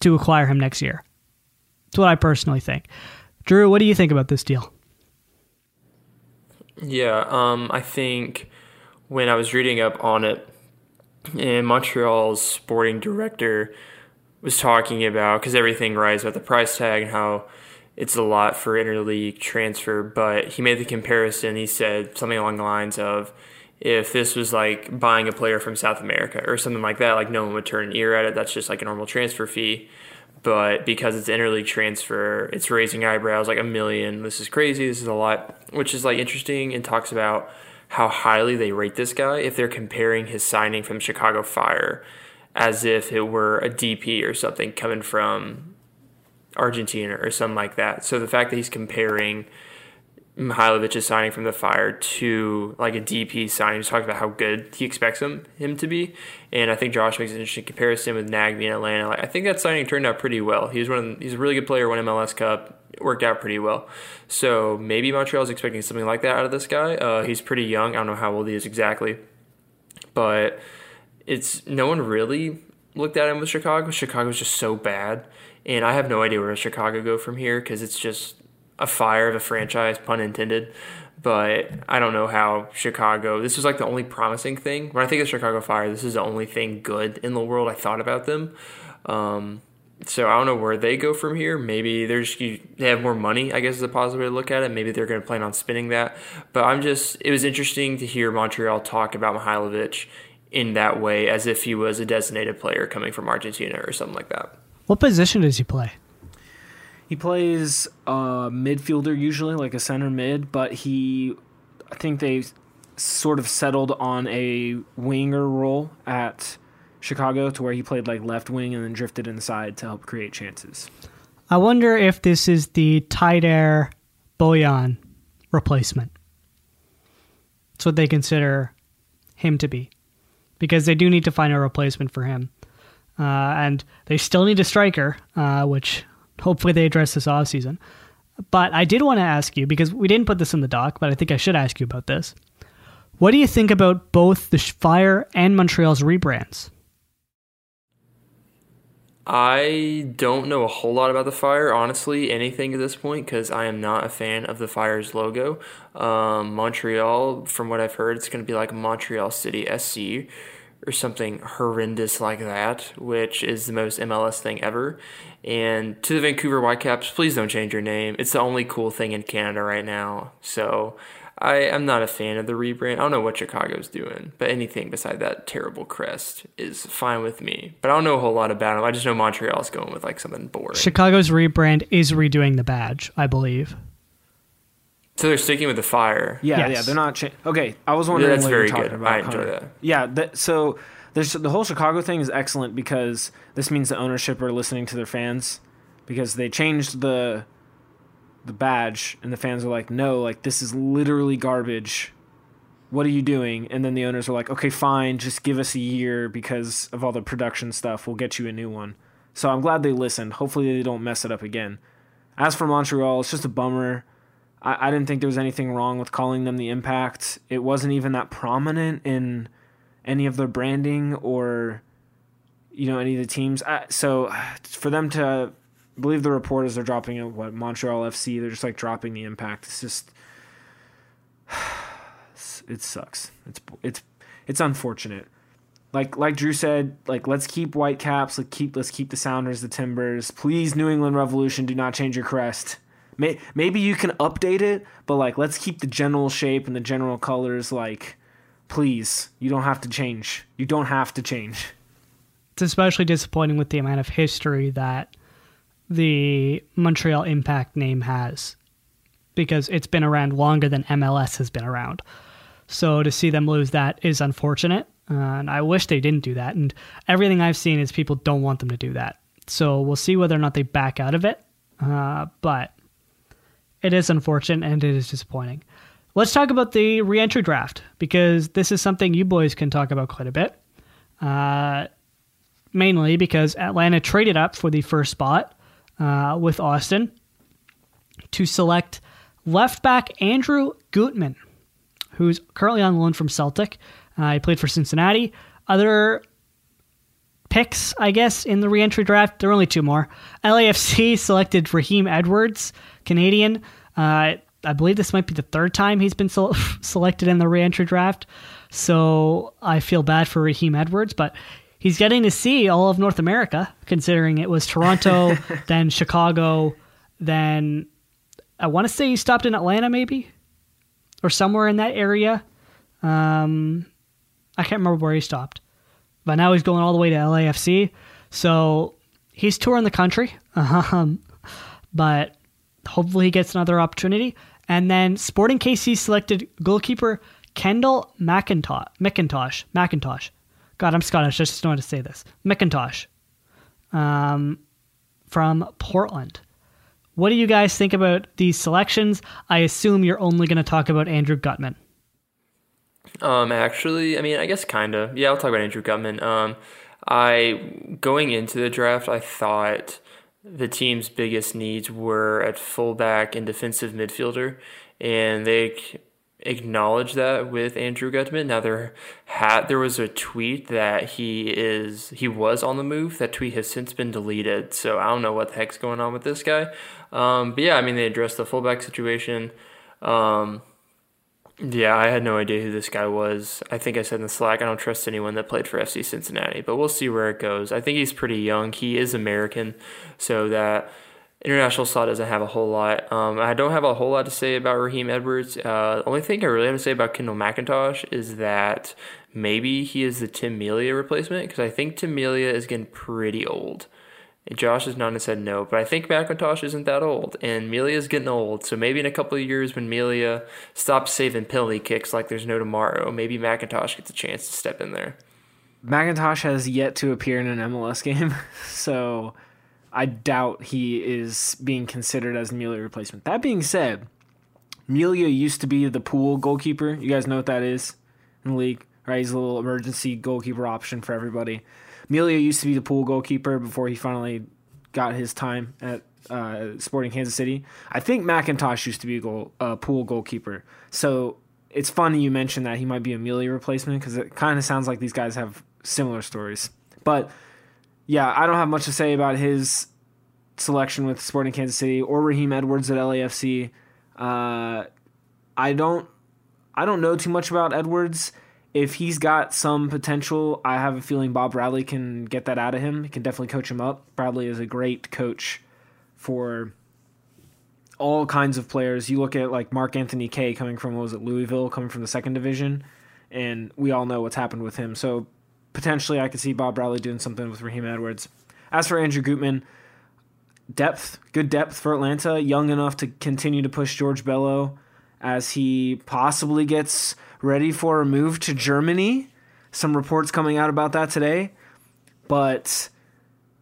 to acquire him next year." That's what I personally think. Drew, what do you think about this deal? Yeah, um, I think when I was reading up on it, and Montreal's sporting director was talking about because everything rises with the price tag and how it's a lot for interleague transfer, but he made the comparison. He said something along the lines of, if this was like buying a player from South America or something like that, like no one would turn an ear at it. That's just like a normal transfer fee. but because it's interleague transfer, it's raising eyebrows like a million. This is crazy. This is a lot, which is like interesting and talks about how highly they rate this guy if they're comparing his signing from Chicago Fire as if it were a DP or something coming from Argentina or something like that. So the fact that he's comparing Mihailovic's signing from the Fire to like a DP signing, he's talking about how good he expects him him to be, and I think Josh makes an interesting comparison with Nagbe in Atlanta. Like, I think that signing turned out pretty well. He was one. He's a really good player. Won MLS Cup. Worked out pretty well. So maybe Montreal's expecting something like that out of this guy. Uh, he's pretty young. I don't know how old he is exactly, but it's no one really looked at him with Chicago. Chicago's just so bad, and I have no idea where Chicago go from here because it's just a fire of a franchise, pun intended. But I don't know how Chicago. This was like the only promising thing. When I think of Chicago Fire, this is the only thing good in the world I thought about them. Um, so I don't know where they go from here. Maybe they're just they have more money. I guess is a positive way to look at it. Maybe they're going to plan on spending that. But I'm just. It was interesting to hear Montreal talk about Mihailovic in that way, as if he was a designated player coming from Argentina or something like that. What position does he play? He plays a midfielder usually, like a center mid, but he, I think they sort of settled on a winger role at Chicago to where he played like left wing and then drifted inside to help create chances. I wonder if this is the Taider Bojan replacement. That's what they consider him to be. Because they do need to find a replacement for him. Uh, and they still need a striker, uh, which hopefully they address this offseason. But I did want to ask you, because we didn't put this in the doc, but I think I should ask you about this. What do you think about both the Fire and Montreal's rebrands? I don't know a whole lot about the Fire, honestly, anything at this point, because I am not a fan of the Fire's logo. Um, Montreal, from what I've heard, it's going to be like Montreal City SC or something horrendous like that, which is the most MLS thing ever. And to the Vancouver Whitecaps, please don't change your name. It's the only cool thing in Canada right now. So I am not a fan of the rebrand. I don't know what Chicago's doing, but anything beside that terrible crest is fine with me. But I don't know a whole lot about them. I just know Montreal's going with like something boring. Chicago's rebrand is redoing the badge, I believe. So they're sticking with the fire. Yeah, Yes. yeah, they're not. Cha- okay, I was wondering. Yeah, that's what you were very talking good. About, I enjoy Connor. that. Yeah, that, so there's the whole Chicago thing is excellent because this means the ownership are listening to their fans because they changed the the badge and the fans are like, no, like this is literally garbage. What are you doing? And then the owners are like, okay, fine, just give us a year because of all the production stuff. We'll get you a new one. So I'm glad they listened. Hopefully they don't mess it up again. As for Montreal, it's just a bummer. I, I didn't think there was anything wrong with calling them the Impact. It wasn't even that prominent in any of their branding or you know any of the teams. I, so for them to believe the reporters are dropping it, what Montreal FC, they're just like dropping the Impact. It's just it sucks. It's it's it's unfortunate. Like like Drew said, like let's keep Whitecaps, like keep let's keep the Sounders, the Timbers. Please, New England Revolution, do not change your crest. May, maybe you can update it, but like let's keep the general shape and the general colors. Like, please, you don't have to change. You don't have to change. It's especially disappointing with the amount of history that the Montreal Impact name has because it's been around longer than MLS has been around. So to see them lose that is unfortunate. Uh, and I wish they didn't do that. And everything I've seen is people don't want them to do that. So we'll see whether or not they back out of it. Uh, but it is unfortunate and it is disappointing. Let's talk about the reentry draft because this is something you boys can talk about quite a bit. Uh, mainly because Atlanta traded up for the first spot uh, with Austin to select left back Andrew Gutman, who's currently on loan from Celtic. Uh, he played for Cincinnati. Other picks, I guess, in the reentry draft, there are only two more. LAFC selected Raheem Edwards, Canadian. Uh, I believe this might be the third time he's been sel- selected in the reentry draft. So I feel bad for Raheem Edwards, but he's getting to see all of North America, considering it was Toronto, then Chicago, then I want to say he stopped in Atlanta, maybe, or somewhere in that area. Um, I can't remember where he stopped, but now he's going all the way to LAFC. So he's touring the country, um, but hopefully he gets another opportunity. And then Sporting KC selected goalkeeper Kendall McIntosh. McIntosh. McIntosh. God, I'm Scottish. I just don't know how to say this. McIntosh. Um, from Portland. What do you guys think about these selections? I assume you're only going to talk about Andrew Gutman. Um, actually, I mean, I guess kind of. Yeah, I'll talk about Andrew Gutman. Um, I going into the draft, I thought the team's biggest needs were at fullback and defensive midfielder, and they acknowledged that with Andrew Gutman. Now there had there was a tweet that he is he was on the move. That tweet has since been deleted, so I don't know what the heck's going on with this guy. Um, but yeah, I mean they addressed the fullback situation. Um, yeah, I had no idea who this guy was. I think I said in the Slack, I don't trust anyone that played for FC Cincinnati, but we'll see where it goes. I think he's pretty young. He is American, so that international slot doesn't have a whole lot. Um, I don't have a whole lot to say about Raheem Edwards. Uh, the only thing I really have to say about Kendall McIntosh is that maybe he is the Tim Melia replacement because I think Tim Melia is getting pretty old. Josh has nodded and said no, but I think McIntosh isn't that old, and Melia's getting old. So maybe in a couple of years, when Melia stops saving penalty kicks like there's no tomorrow, maybe McIntosh gets a chance to step in there. McIntosh has yet to appear in an MLS game, so I doubt he is being considered as Melia replacement. That being said, Melia used to be the pool goalkeeper. You guys know what that is in the league, right? He's a little emergency goalkeeper option for everybody. Melia used to be the pool goalkeeper before he finally got his time at uh, Sporting Kansas City. I think McIntosh used to be a goal, uh, pool goalkeeper. So it's funny you mentioned that he might be a Melia replacement because it kind of sounds like these guys have similar stories. But yeah, I don't have much to say about his selection with Sporting Kansas City or Raheem Edwards at LAFC. Uh, I don't I don't know too much about Edwards if he's got some potential, I have a feeling Bob Bradley can get that out of him. He can definitely coach him up. Bradley is a great coach for all kinds of players. You look at like Mark Anthony Kaye coming from what was it Louisville, coming from the second division, and we all know what's happened with him. So potentially, I could see Bob Bradley doing something with Raheem Edwards. As for Andrew Gutman, depth, good depth for Atlanta, young enough to continue to push George Bello as he possibly gets ready for a move to Germany. Some reports coming out about that today. But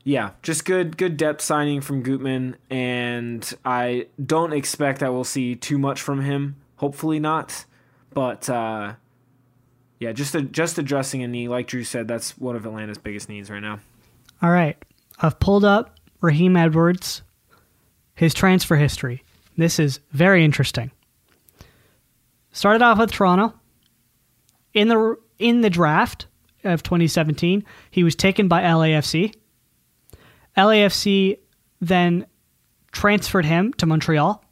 yeah, just good good depth signing from Gutman and I don't expect that we'll see too much from him. Hopefully not. But uh, yeah, just a, just addressing a knee, like Drew said, that's one of Atlanta's biggest needs right now. All right. I've pulled up Raheem Edwards, his transfer history. This is very interesting. Started off with Toronto, in the in the draft of 2017, he was taken by LAFC. LAFC then transferred him to Montreal.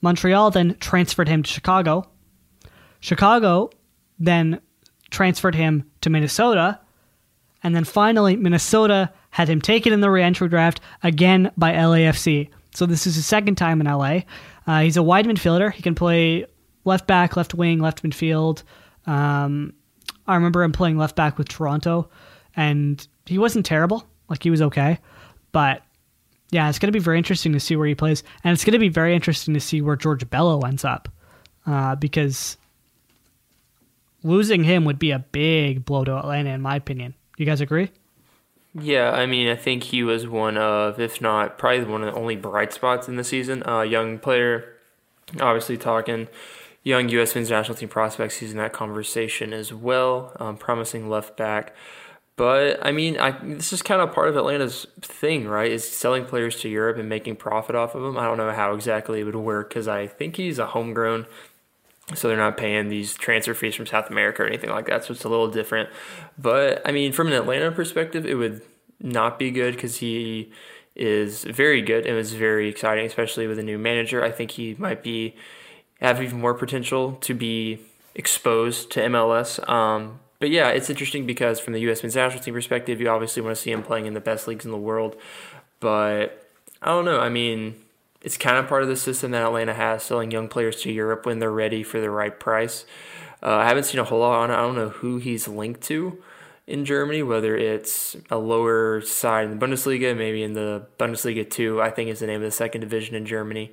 Montreal then transferred him to Chicago. Chicago then transferred him to Minnesota. And then finally, Minnesota had him taken in the reentry draft again by LAFC. So this is his second time in LA. Uh, he's a wide midfielder. He can play left back, left wing, left midfield, um, I remember him playing left back with Toronto, and he wasn't terrible. Like he was okay, but yeah, it's going to be very interesting to see where he plays, and it's going to be very interesting to see where George Bello ends up, uh, because losing him would be a big blow to Atlanta, in my opinion. You guys agree? Yeah, I mean, I think he was one of, if not probably one of the only bright spots in the season. Uh, young player, obviously talking young U.S. men's national team prospects. He's in that conversation as well, um, promising left back. But I mean, I, this is kind of part of Atlanta's thing, right? Is selling players to Europe and making profit off of them. I don't know how exactly it would work because I think he's a homegrown, so they're not paying these transfer fees from South America or anything like that. So it's a little different. But I mean, from an Atlanta perspective, it would not be good because he is very good and was very exciting, especially with a new manager. I think he might be have even more potential to be exposed to MLS. Um, but yeah, it's interesting because from the U.S. men's national team perspective, you obviously want to see him playing in the best leagues in the world. But I don't know. I mean, it's kind of part of the system that Atlanta has, selling young players to Europe when they're ready for the right price. Uh, I haven't seen a whole lot on it. I don't know who he's linked to. in Germany, whether it's a lower side in the Bundesliga, maybe in the Bundesliga 2, I think is the name of the second division in Germany.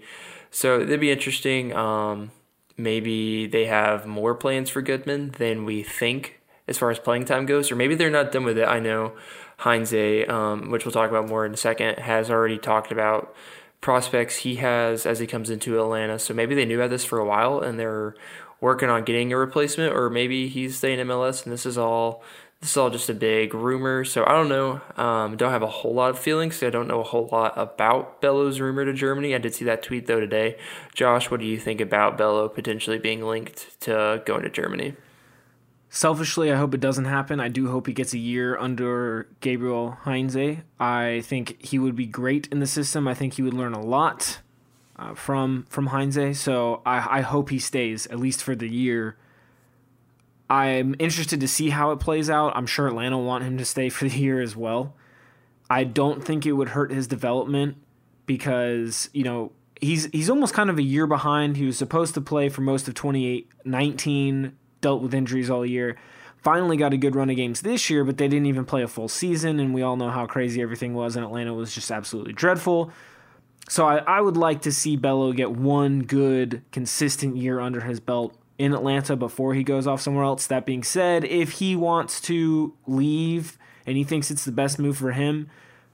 So it'd be interesting. Um, maybe they have more plans for Gutman than we think as far as playing time goes, or maybe they're not done with it. I know Heinze, um, which we'll talk about more in a second, has already talked about prospects he has as he comes into Atlanta. So maybe they knew about this for a while and they're working on getting a replacement, or maybe he's staying MLS and this is all this is all just a big rumor. So I don't know. Um, don't have a whole lot of feelings. I don't know a whole lot about Bello's rumor to Germany. I did see that tweet though today. Josh, what do you think about Bello potentially being linked to going to Germany? Selfishly, I hope it doesn't happen. I do hope he gets a year under Gabriel Heinze. I think he would be great in the system. I think he would learn a lot uh, from from Heinze. So I, I hope he stays at least for the year. I'm interested to see how it plays out. I'm sure Atlanta want him to stay for the year as well. I don't think it would hurt his development because you know he's he's almost kind of a year behind. He was supposed to play for most of 2019 dealt with injuries all year. Finally got a good run of games this year, but they didn't even play a full season, and we all know how crazy everything was, and Atlanta was just absolutely dreadful. So I, I would like to see Bello get one good, consistent year under his belt in Atlanta before he goes off somewhere else. That being said, if he wants to leave and he thinks it's the best move for him,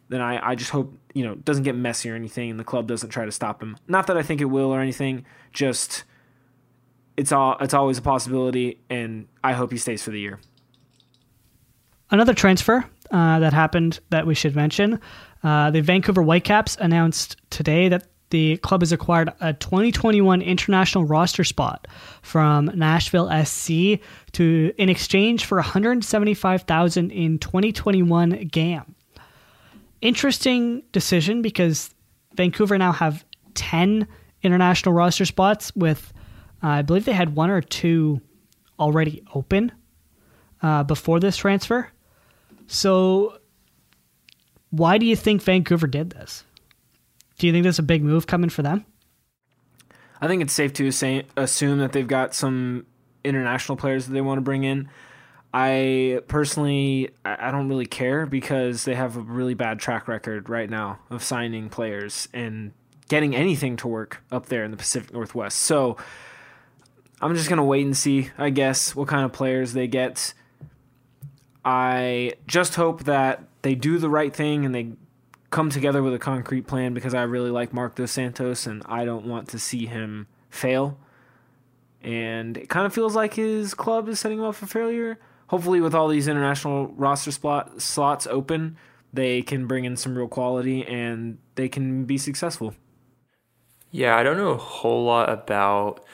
then I, I just hope, you know, doesn't get messy or anything and the club doesn't try to stop him. Not that I think it will or anything, just it's all it's always a possibility, and I hope he stays for the year. Another transfer uh, that happened that we should mention: uh, the Vancouver Whitecaps announced today that the club has acquired a 2021 international roster spot from Nashville SC to in exchange for 175,000 in 2021 GAM. Interesting decision because Vancouver now have 10 international roster spots with uh, I believe they had one or two already open uh, before this transfer. So, why do you think Vancouver did this? Do you think there's a big move coming for them? I think it's safe to assume that they've got some international players that they want to bring in. I personally, I don't really care because they have a really bad track record right now of signing players and getting anything to work up there in the Pacific Northwest. So I'm just gonna wait and see, I guess, what kind of players they get. I just hope that they do the right thing and they come together with a concrete plan because I really like Marc Dos Santos and I don't want to see him fail. And it kind of feels like his club is setting him up for failure. Hopefully, with all these international roster slot, slots open, they can bring in some real quality and they can be successful. Yeah, I don't know a whole lot about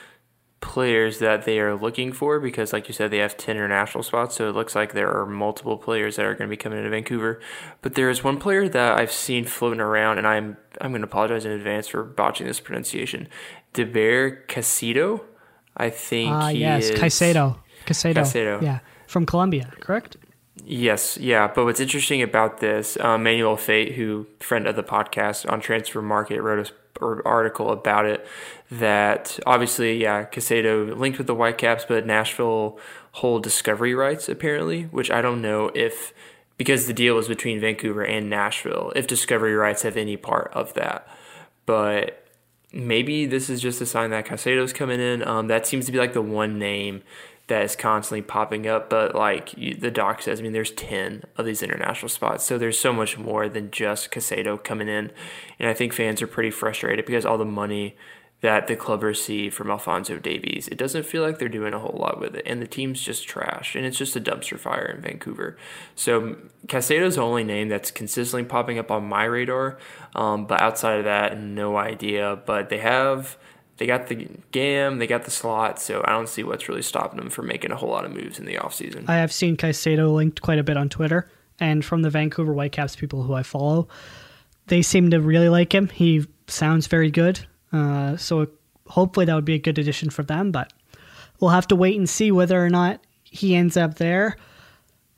players that they are looking for because like you said they have 10 international spots so it looks like there are multiple players that are going to be coming into Vancouver. But there is one player that I've seen floating around and I'm I'm going to apologize in advance for botching this pronunciation. Deiber Caicedo I think uh, yes is, Caicedo. Caicedo. Yeah from Colombia correct? Yes, yeah. But what's interesting about this, um, Manuel Veth, who friend of the podcast on Transfermarkt, wrote a or article about it that obviously, yeah, Caicedo linked with the Whitecaps, but Nashville hold discovery rights apparently, which I don't know if because the deal was between Vancouver and Nashville, if discovery rights have any part of that. But maybe this is just a sign that Caicedo's coming in. Um, that seems to be like the one name that is constantly popping up. But like the doc says, I mean, there's 10 of these international spots. So there's so much more than just Caicedo coming in. And I think fans are pretty frustrated because all the money that the club received from Alphonso Davies, it doesn't feel like they're doing a whole lot with it. And the team's just trash. And it's just a dumpster fire in Vancouver. So Caicedo's the only name that's consistently popping up on my radar. Um, but outside of that, no idea. But they have they got the GAM, they got the slot, so I don't see what's really stopping them from making a whole lot of moves in the offseason. I have seen Caicedo linked quite a bit on Twitter, and from the Vancouver Whitecaps people who I follow, they seem to really like him. He sounds very good, uh, so hopefully that would be a good addition for them, but we'll have to wait and see whether or not he ends up there.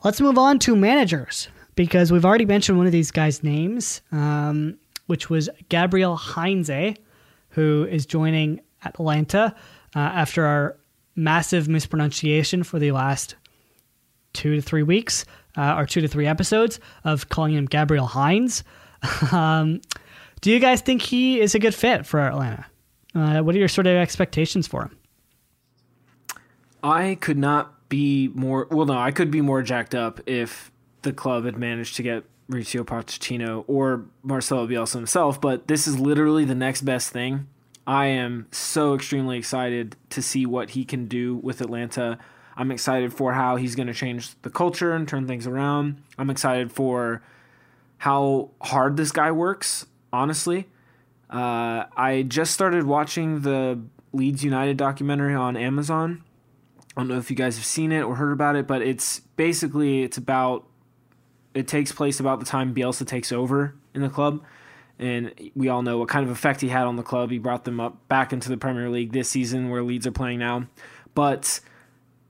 Let's move on to managers, because we've already mentioned one of these guys' names, um, which was Gabriel Heinze who is joining Atlanta uh, after our massive mispronunciation for the last two to three weeks. uh, or two to three episodes of calling him Gabriel Hines. um, do you guys think he is a good fit for Atlanta? Uh, what are your sort of expectations for him? I could not be more. Well, no, I could be more jacked up if the club had managed to get Mauricio Pochettino or Marcelo Bielsa himself. But this is literally the next best thing. I am so extremely excited to see what he can do with Atlanta. I'm excited for how he's going to change the culture and turn things around. I'm excited for how hard this guy works, honestly. Uh, I just started watching the Leeds United documentary on Amazon. I don't know if you guys have seen it or heard about it, but it's basically it's about it takes place about the time Bielsa takes over in the club, and we all know what kind of effect he had on the club. He brought them up back into the Premier League this season, where Leeds are playing now. But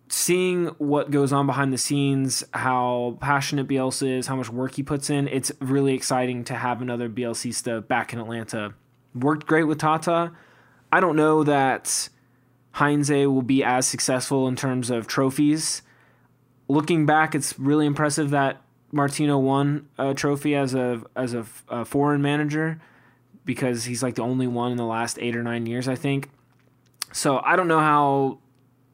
seeing what goes on behind the scenes, how passionate Bielsa is, how much work he puts in, it's really exciting to have another Bielsista back in Atlanta. Worked great with Tata. I don't know that Heinze will be as successful in terms of trophies. Looking back, it's really impressive that Martino won a trophy as a as a, a, foreign manager because he's like the only one in the last eight or nine years, I think. So I don't know how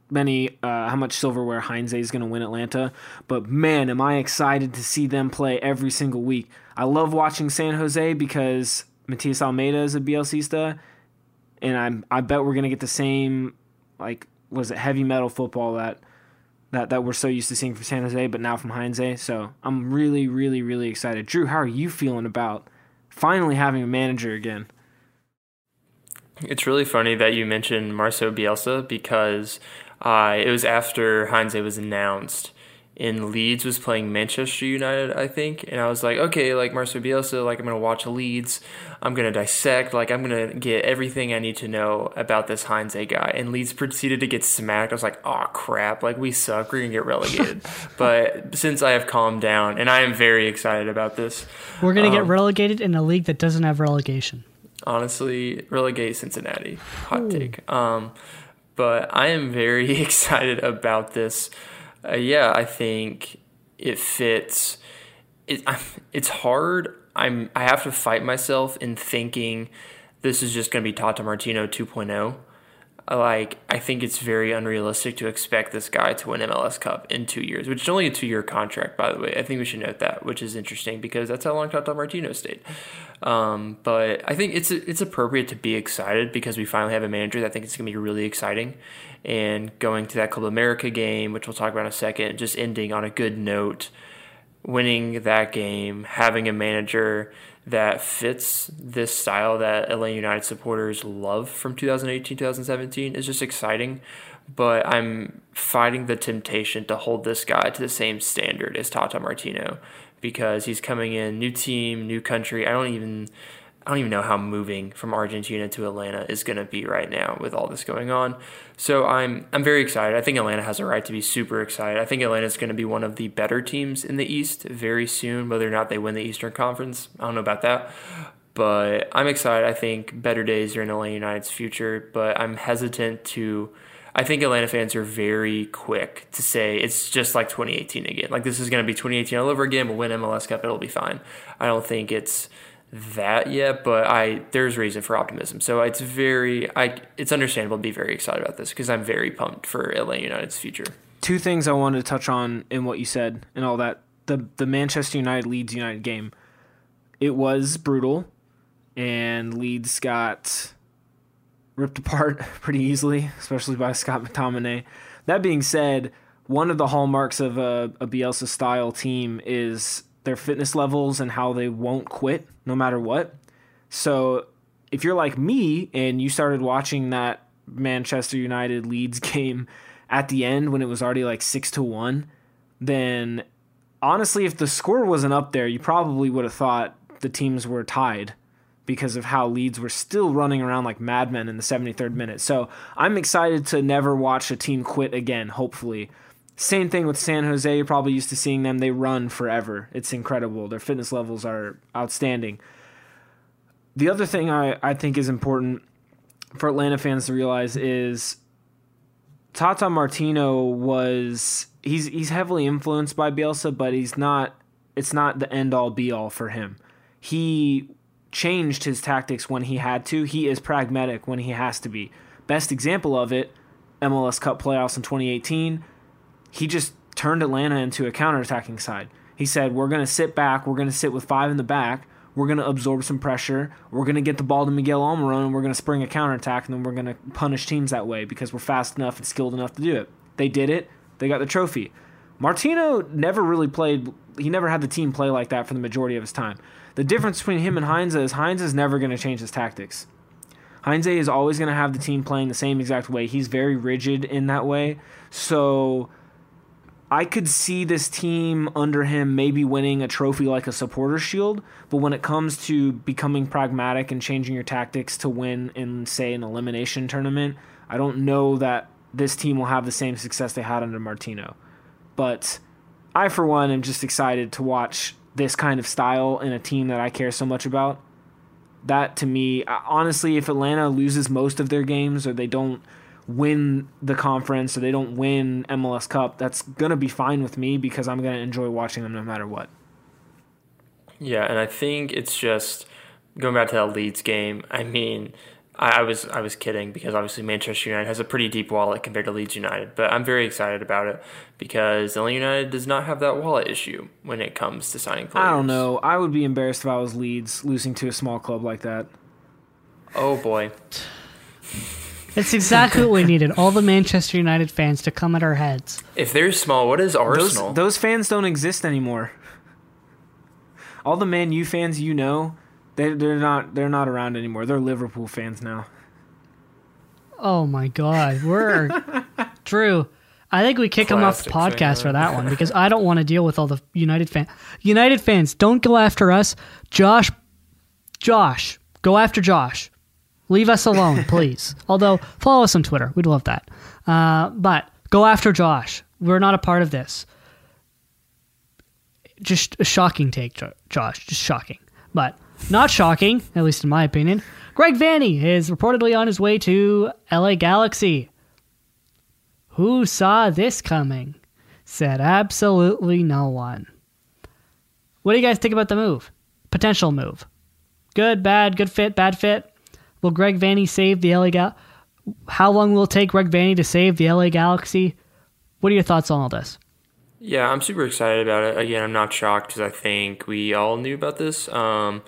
many uh, how much silverware Heinze is going to win Atlanta, but man, am I excited to see them play every single week. I love watching San Jose because Matias Almeyda is a Bielsista, and I'm I bet we're going to get the same like was it heavy metal football that that that we're so used to seeing from San Jose, but now from Heinze. So I'm really, really, really excited. Drew, how are you feeling about finally having a manager again? It's really funny that you mentioned Marcelo Bielsa because uh, it was after Heinze was announced in Leeds was playing Manchester United, I think, and I was like, okay, like Marcelo Bielsa, like I'm gonna watch Leeds, I'm gonna dissect, like I'm gonna get everything I need to know about this Heinze guy. And Leeds proceeded to get smacked. I was like, oh crap, like we suck, we're gonna get relegated. but since I have calmed down, and I am very excited about this, we're gonna um, get relegated in a league that doesn't have relegation. Honestly, relegate Cincinnati. Hot Ooh. take. Um, but I am very excited about this. Uh, yeah, I think it fits. It, it's hard. I'm. I have to fight myself in thinking this is just going to be Tata Martino 2.0. Like, I think it's very unrealistic to expect this guy to win MLS Cup in two years, which is only a two year contract, by the way. I think we should note that, which is interesting because that's how long Tata Martino stayed. Um, but I think it's it's appropriate to be excited because we finally have a manager that I think it's going to be really exciting and going to that Club America game, which we'll talk about in a second, just ending on a good note, winning that game, having a manager that fits this style that Atlanta United supporters love from 2018 2017 is just exciting. But I'm fighting the temptation to hold this guy to the same standard as Tata Martino because he's coming in, new team, new country. I don't even I don't even know how moving from Argentina to Atlanta is going to be right now with all this going on. So I'm I'm very excited. I think Atlanta has a right to be super excited. I think Atlanta is going to be one of the better teams in the East very soon. Whether or not they win the Eastern Conference, I don't know about that. But I'm excited. I think better days are in Atlanta United's future. But I'm hesitant to. I think Atlanta fans are very quick to say it's just like 2018 again. Like this is going to be 2018 all over again. We'll win MLS Cup. It'll be fine. I don't think it's that yet, but I there's reason for optimism. So it's very I it's understandable to be very excited about this because I'm very pumped for Atlanta United's future. Two things I wanted to touch on in what you said and all that. The the Manchester United Leeds United game. It was brutal and Leeds got ripped apart pretty easily, especially by Scott McTominay. That being said, one of the hallmarks of a, a Bielsa style team is their fitness levels and how they won't quit no matter what. So if you're like me and you started watching that Manchester United Leeds game at the end when it was already like 6 to 1, then honestly if the score wasn't up there, you probably would have thought the teams were tied because of how Leeds were still running around like madmen in the 73rd minute. So I'm excited to never watch a team quit again, hopefully. Same thing with San Jose. You're probably used to seeing them. They run forever. It's incredible. Their fitness levels are outstanding. The other thing I, I think is important for Atlanta fans to realize is Tata Martino was he's he's heavily influenced by Bielsa, but he's not. It's not the end all be all for him. He changed his tactics when he had to. He is pragmatic when he has to be. Best example of it, MLS Cup playoffs in 2018. He just turned Atlanta into a counterattacking side. He said, "We're going to sit back. We're going to sit with five in the back. We're going to absorb some pressure. We're going to get the ball to Miguel Almiron, and we're going to spring a counterattack, and then we're going to punish teams that way because we're fast enough and skilled enough to do it." They did it. They got the trophy. Martino never really played. He never had the team play like that for the majority of his time. The difference between him and Heinze is Heinze is never going to change his tactics. Heinze is always going to have the team playing the same exact way. He's very rigid in that way. So I could see this team under him maybe winning a trophy like a supporter shield, but when it comes to becoming pragmatic and changing your tactics to win in say an elimination tournament, I don't know that this team will have the same success they had under Martino. But I for one am just excited to watch this kind of style in a team that I care so much about. That to me, honestly, if Atlanta loses most of their games or they don't win the conference or they don't win MLS Cup, that's going to be fine with me because I'm going to enjoy watching them no matter what. Yeah, and I think it's just going back to that Leeds game. I mean, I, I, was I was kidding because obviously Manchester United has a pretty deep wallet compared to Leeds United, but I'm very excited about it because Atlanta United does not have that wallet issue when it comes to signing players. I don't know. I would be embarrassed if I was Leeds losing to a small club like that. Oh boy. It's exactly what we needed. All the Manchester United fans to come at our heads. If they're small, what is Arsenal? Those, those fans don't exist anymore. All the Man U fans you know, they they're not they're not around anymore. They're Liverpool fans now. Oh my god, we're Drew. I think we kick them off the podcast for that one because I don't want to deal with all the United fans. United fans, don't go after us. Josh, Josh, go after Josh. Leave us alone, please. Although follow us on Twitter, we'd love that. Uh, but go after Josh. We're not a part of this. Just a shocking take, Josh. Just shocking. But not shocking, at least in my opinion. Greg Vanney is reportedly on his way to LA Galaxy. Who saw this coming? Said absolutely no one. What do you guys think about the move? Potential move. Good, bad, good fit, bad fit. Will Greg Vanney save the LA Gal? How long will it take Greg Vanney to save the LA Galaxy? What are your thoughts on all this? Yeah, I'm super excited about it. Again, I'm not shocked because I think we all knew about this. Um,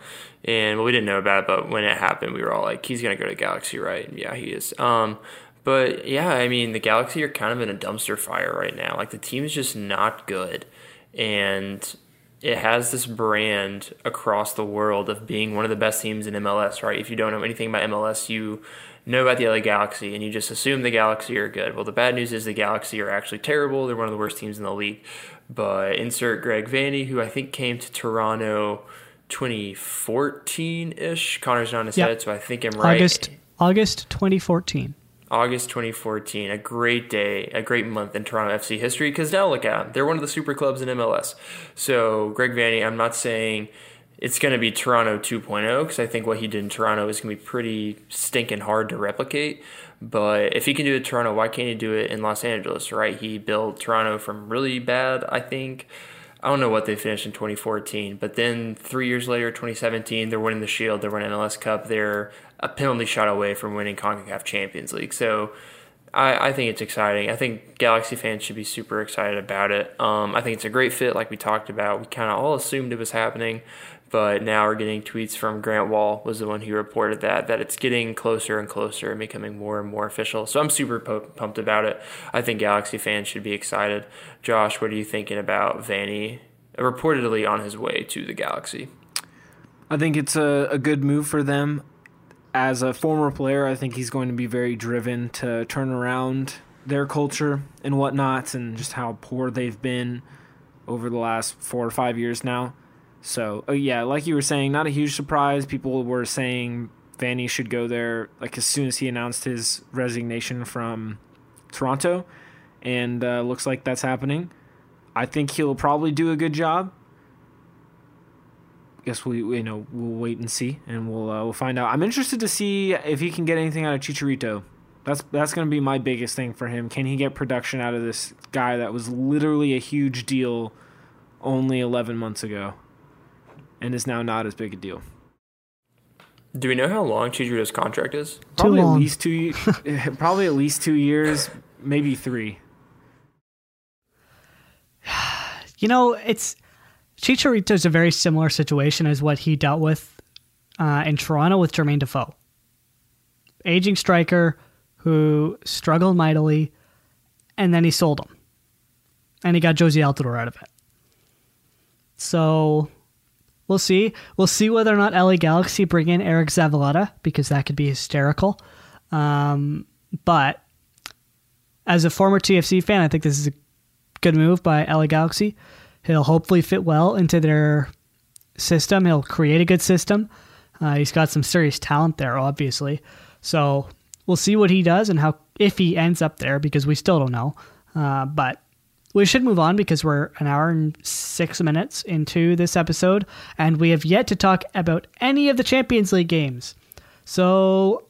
and well, we didn't know about it, but when it happened, we were all like, "He's gonna go to Galaxy, right?" Yeah, he is. Um, but yeah, I mean, the Galaxy are kind of in a dumpster fire right now. Like the team is just not good, and it has this brand across the world of being one of the best teams in MLS. Right? If you don't know anything about MLS, you know about the LA Galaxy and you just assume the Galaxy are good. Well, the bad news is the Galaxy are actually terrible. They're one of the worst teams in the league. But insert Greg Vanney, who I think came to Toronto 2014 ish. Connor's not his yep. head, so I think I'm right. August August 2014. August 2014, a great day, a great month in Toronto FC history. Because now look at them; they're one of the super clubs in MLS. So Greg Vanney, I'm not saying it's going to be Toronto 2.0 because I think what he did in Toronto is going to be pretty stinking hard to replicate. But if he can do it in Toronto, why can't he do it in Los Angeles, right? He built Toronto from really bad, I think. I don't know what they finished in 2014, but then three years later, 2017, they're winning the Shield, they're winning MLS Cup, they're a penalty shot away from winning CONCACAF Champions League. So I, I think it's exciting. I think Galaxy fans should be super excited about it. Um, I think it's a great fit, like we talked about. We kind of all assumed it was happening but now we're getting tweets from Grant Wahl was the one who reported that that it's getting closer and closer and becoming more and more official. So I'm super pumped about it. I think Galaxy fans should be excited. Josh, what are you thinking about Vanney reportedly on his way to the Galaxy? I think it's a, a good move for them. As a former player, I think he's going to be very driven to turn around their culture and whatnot, and just how poor they've been over the last four or five years now. So uh, yeah, like you were saying, not a huge surprise. People were saying Vanney should go there like as soon as he announced his resignation from Toronto, and uh, looks like that's happening. I think he'll probably do a good job. Guess we you know we'll wait and see, and we'll uh, we'll find out. I'm interested to see if he can get anything out of Chicharito. That's that's going to be my biggest thing for him. Can he get production out of this guy that was literally a huge deal only 11 months ago and is now not as big a deal? Do we know how long Chicharito's contract is? Probably long. at least 2 probably at least 2 years, maybe 3. You know, it's Chicharito's a very similar situation as what he dealt with uh, in Toronto with Jermaine Defoe. Aging striker who struggled mightily, and then he sold him. And he got Jozy Altidore out of it. So we'll see. We'll see whether or not LA Galaxy bring in Eriq Zavaleta, because that could be hysterical. Um, but as a former TFC fan, I think this is a good move by LA Galaxy. He'll hopefully fit well into their system. He'll create a good system. Uh, he's got some serious talent there, obviously. So we'll see what he does and how if he ends up there because we still don't know. Uh, but we should move on because we're an hour and six minutes into this episode and we have yet to talk about any of the Champions League games. So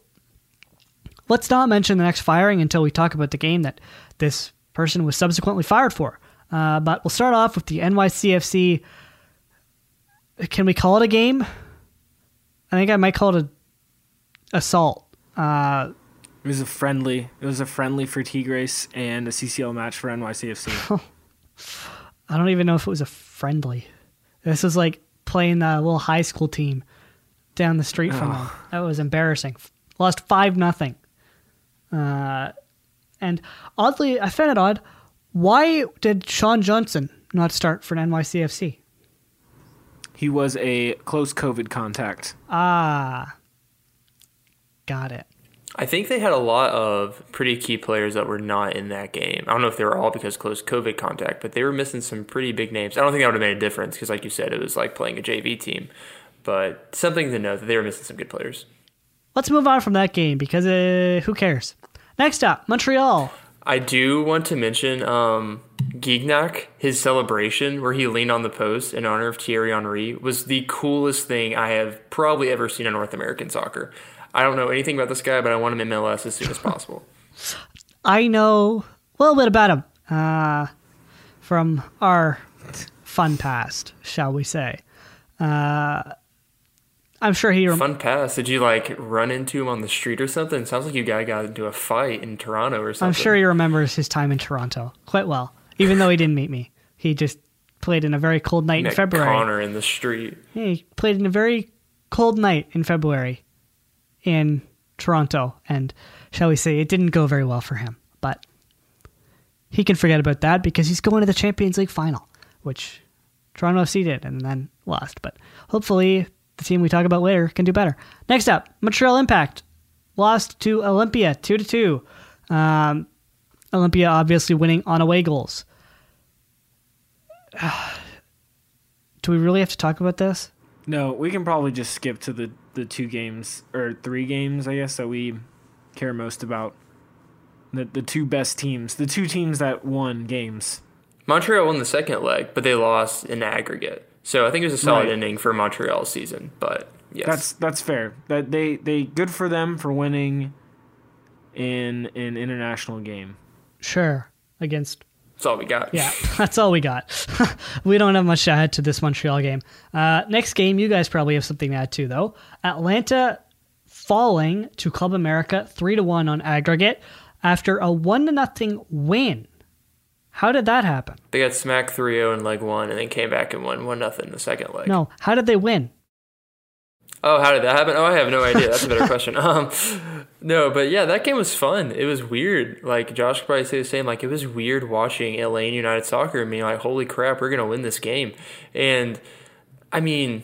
let's not mention the next firing until we talk about the game that this person was subsequently fired for. Uh, but we'll start off with the NYCFC. Can we call it a game? I think I might call it a assault. Uh, It was a friendly. It was a friendly for Tigres and a CCL match for NYCFC. I don't even know if it was a friendly. This was like playing the little high school team down the street from them. That was embarrassing. Lost five nothing. Uh, and oddly, I found it odd. Why did Sean Johnson not start for an NYCFC? he was a close COVID contact. Ah, got it. I think they had a lot of pretty key players that were not in that game. I don't know if they were all because close COVID contact, but they were missing some pretty big names. I don't think that would have made a difference because, like you said, it was like playing a JV team. But something to note that they were missing some good players. Let's move on from that game because uh, who cares? Next up, Montreal. I do want to mention um, Gignac, his celebration where he leaned on the post in honor of Thierry Henry was the coolest thing I have probably ever seen in North American soccer. I don't know anything about this guy, but I want him in MLS as soon as possible. I know a little bit about him uh, from our fun past, shall we say. Uh, I'm sure he. Rem- Fun pass. Did you like run into him on the street or something? Sounds like you guy got into a fight in Toronto or something. I'm sure he remembers his time in Toronto quite well, even though he didn't meet me. He just played in a very cold night in February. Connor in the street. He played in a very cold night in February in Toronto, and shall we say, it didn't go very well for him. But he can forget about that because he's going to the Champions League final, which Toronto FC did and then lost. But hopefully, the team we talk about later can do better. Next up, Montreal Impact lost to Olimpia two to two. Um, Olimpia obviously winning on away goals. Do we really have to talk about this? No, we can probably just skip to the the two games or three games, I guess, that we care most about. The the two best teams, the two teams that won games. Montreal won the second leg, but they lost in aggregate. So I think it was a solid Right. ending for Montreal's season. But yes, That's that's fair. That they they good for them for winning in an international game. Sure. Against that's all we got. yeah, that's all we got. we don't have much to add to this Montreal game. Uh, next game, you guys probably have something to add to though. Atlanta falling to Club America three to one on aggregate after a one to nothing win. How did that happen? They got smacked 3-0 in leg one, and then came back and won one nothing in the second leg. No, how did they win? Oh, how did that happen? Oh, I have no idea. That's a better question. Um, no, but yeah, that game was fun. It was weird. Like Josh could probably say the same. Like it was weird watching Elaine United Soccer and being like, "Holy crap, we're gonna win this game!" And I mean,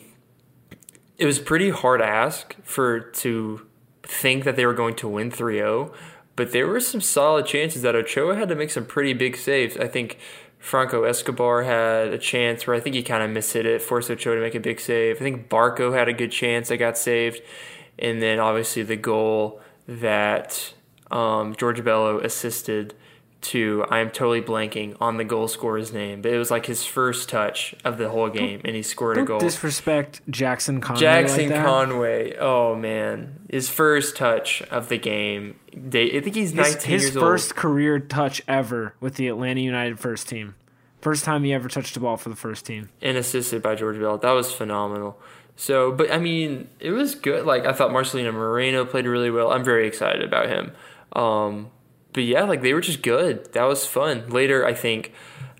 it was pretty hard to ask for to think that they were going to win 3-0, but there were some solid chances that Ochoa had to make some pretty big saves. I think Franco Escobar had a chance where I think he kind of mishit it, forced Ochoa to make a big save. I think Barco had a good chance that got saved. And then obviously the goal that um, George Bello assisted to I am totally blanking on the goal scorer's name, but it was like his first touch of the whole game, and he scored a goal. disrespect Jackson Conway. Jackson like that. Conway, oh man, his first touch of the game. They, I think he's 19 His, his years first old. career touch ever with the Atlanta United first team. First time he ever touched a ball for the first team. and assisted by George Bello. That was phenomenal. So, but I mean, it was good. Like I thought Marcelino Moreno played really well. I'm very excited about him. Um, but yeah, like they were just good. That was fun. Later, I think,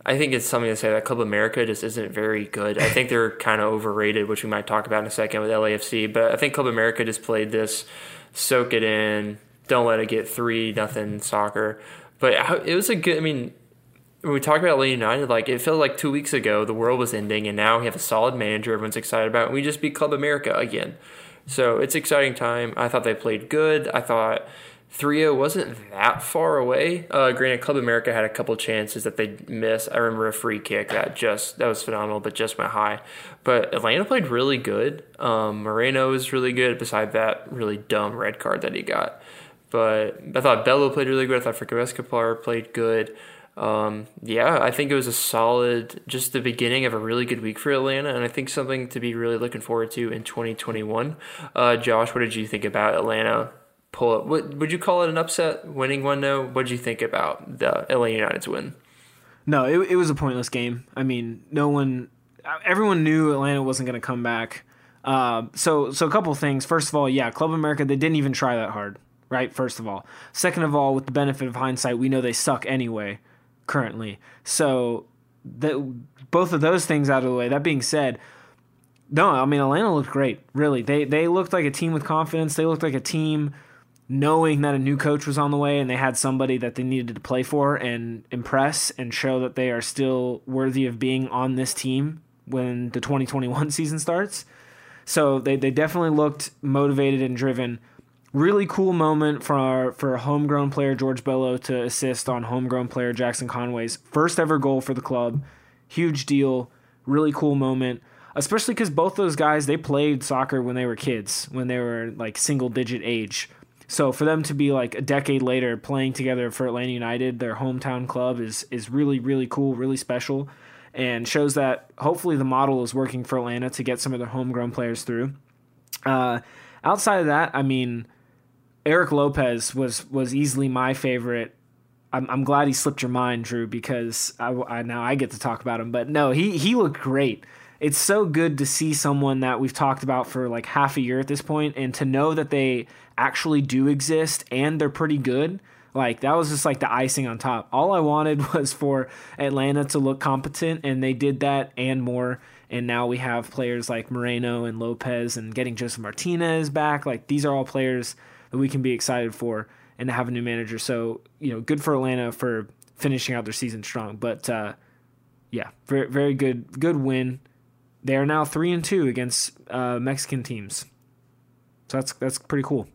I think it's something to say that Club America just isn't very good. I think they're kind of overrated, which we might talk about in a second with LAFC. But I think Club America just played this, soak it in, don't let it get three nothing soccer. But it was a good. I mean, when we talk about Atlanta United, like it felt like two weeks ago the world was ending, and now we have a solid manager everyone's excited about, and we just beat Club America again. So it's exciting time. I thought they played good. I thought 3 wasn't that far away. Uh, granted, Club America had a couple chances that they missed. I remember a free kick that just that was phenomenal, but just went high. But Atlanta played really good. Um, Moreno was really good. Beside that really dumb red card that he got. But I thought Bello played really good. I thought Franco Escobar played good. Um, yeah, I think it was a solid, just the beginning of a really good week for Atlanta, and I think something to be really looking forward to in 2021. Uh, Josh, what did you think about Atlanta? Pull up. What would you call it an upset? Winning one? No. What did you think about the Atlanta United's win? No, it, it was a pointless game. I mean, no one, everyone knew Atlanta wasn't going to come back. Uh, so, so a couple things. First of all, yeah, Club America, they didn't even try that hard, right? First of all. Second of all, with the benefit of hindsight, we know they suck anyway, currently. So, that both of those things out of the way. That being said, no, I mean Atlanta looked great. Really, they they looked like a team with confidence. They looked like a team knowing that a new coach was on the way and they had somebody that they needed to play for and impress and show that they are still worthy of being on this team when the 2021 season starts. So they, they definitely looked motivated and driven. Really cool moment for our, for homegrown player George Bello to assist on homegrown player Jackson Conway's first ever goal for the club. Huge deal. Really cool moment. Especially because both those guys they played soccer when they were kids, when they were like single digit age. So for them to be like a decade later playing together for Atlanta United, their hometown club, is is really really cool, really special, and shows that hopefully the model is working for Atlanta to get some of their homegrown players through. Uh, outside of that, I mean, Eric Lopez was was easily my favorite. I'm, I'm glad he slipped your mind, Drew, because I, I now I get to talk about him. But no, he he looked great. It's so good to see someone that we've talked about for like half a year at this point, and to know that they actually do exist and they're pretty good. Like that was just like the icing on top. All I wanted was for Atlanta to look competent, and they did that and more. And now we have players like Moreno and Lopez, and getting Josef Martinez back. Like these are all players that we can be excited for, and to have a new manager. So you know, good for Atlanta for finishing out their season strong. But uh, yeah, very very good good win. They are now three and two against uh, Mexican teams. So that's that's pretty cool.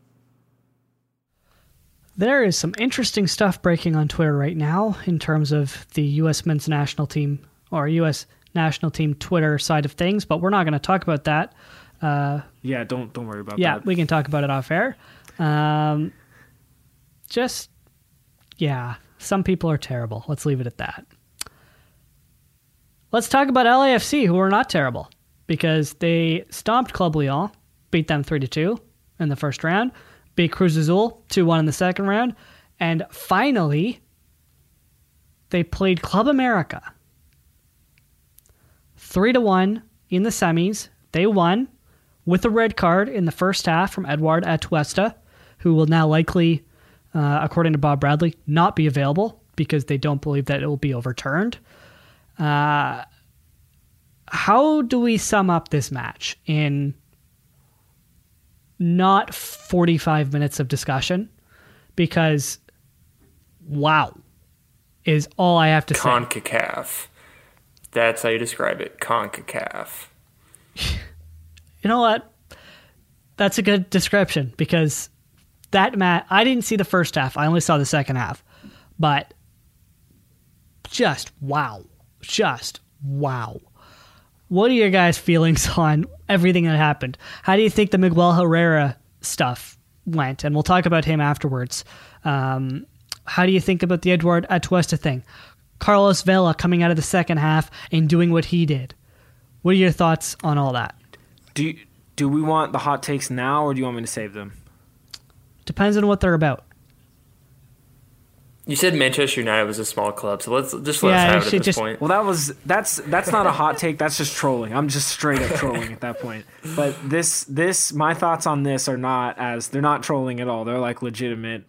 There is some interesting stuff breaking on Twitter right now in terms of the U.S. men's national team or U.S. national team Twitter side of things, but we're not going to talk about that. Uh, Yeah, don't don't worry about yeah, that. Yeah, we can talk about it off air. Um, just, yeah, some people are terrible. Let's leave it at that. Let's talk about LAFC, who are not terrible because they stomped Club Leon, beat them 3 to 2 in the first round, beat Cruz Azul 2 1 in the second round, and finally, they played Club America 3 to 1 in the semis. They won with a red card in the first half from Eduard Atuesta, who will now likely, uh, according to Bob Bradley, not be available because they don't believe that it will be overturned. Uh, how do we sum up this match in not 45 minutes of discussion? Because, wow, is all I have to say. CONCACAF. That's how you describe it. CONCACAF. You know what? That's a good description because that match, I didn't see the first half. I only saw the second half. But just wow. Just wow. What are your guys' feelings on everything that happened? How do you think the Miguel Herrera stuff went? And we'll talk about him afterwards. Um, how do you think about the Eduard Atuesta thing? Carlos Vela coming out of the second half and doing what he did. What are your thoughts on all that? Do do we want the hot takes now, or do you want me to save them? Depends on what they're about. You said Manchester United was a small club, so let's just let Yeah, us have it at this just- point. Well, that was that's that's not a hot take. That's just trolling. I'm just straight up trolling at that point. But this this my thoughts on this are not as they're not trolling at all. They're like legitimate,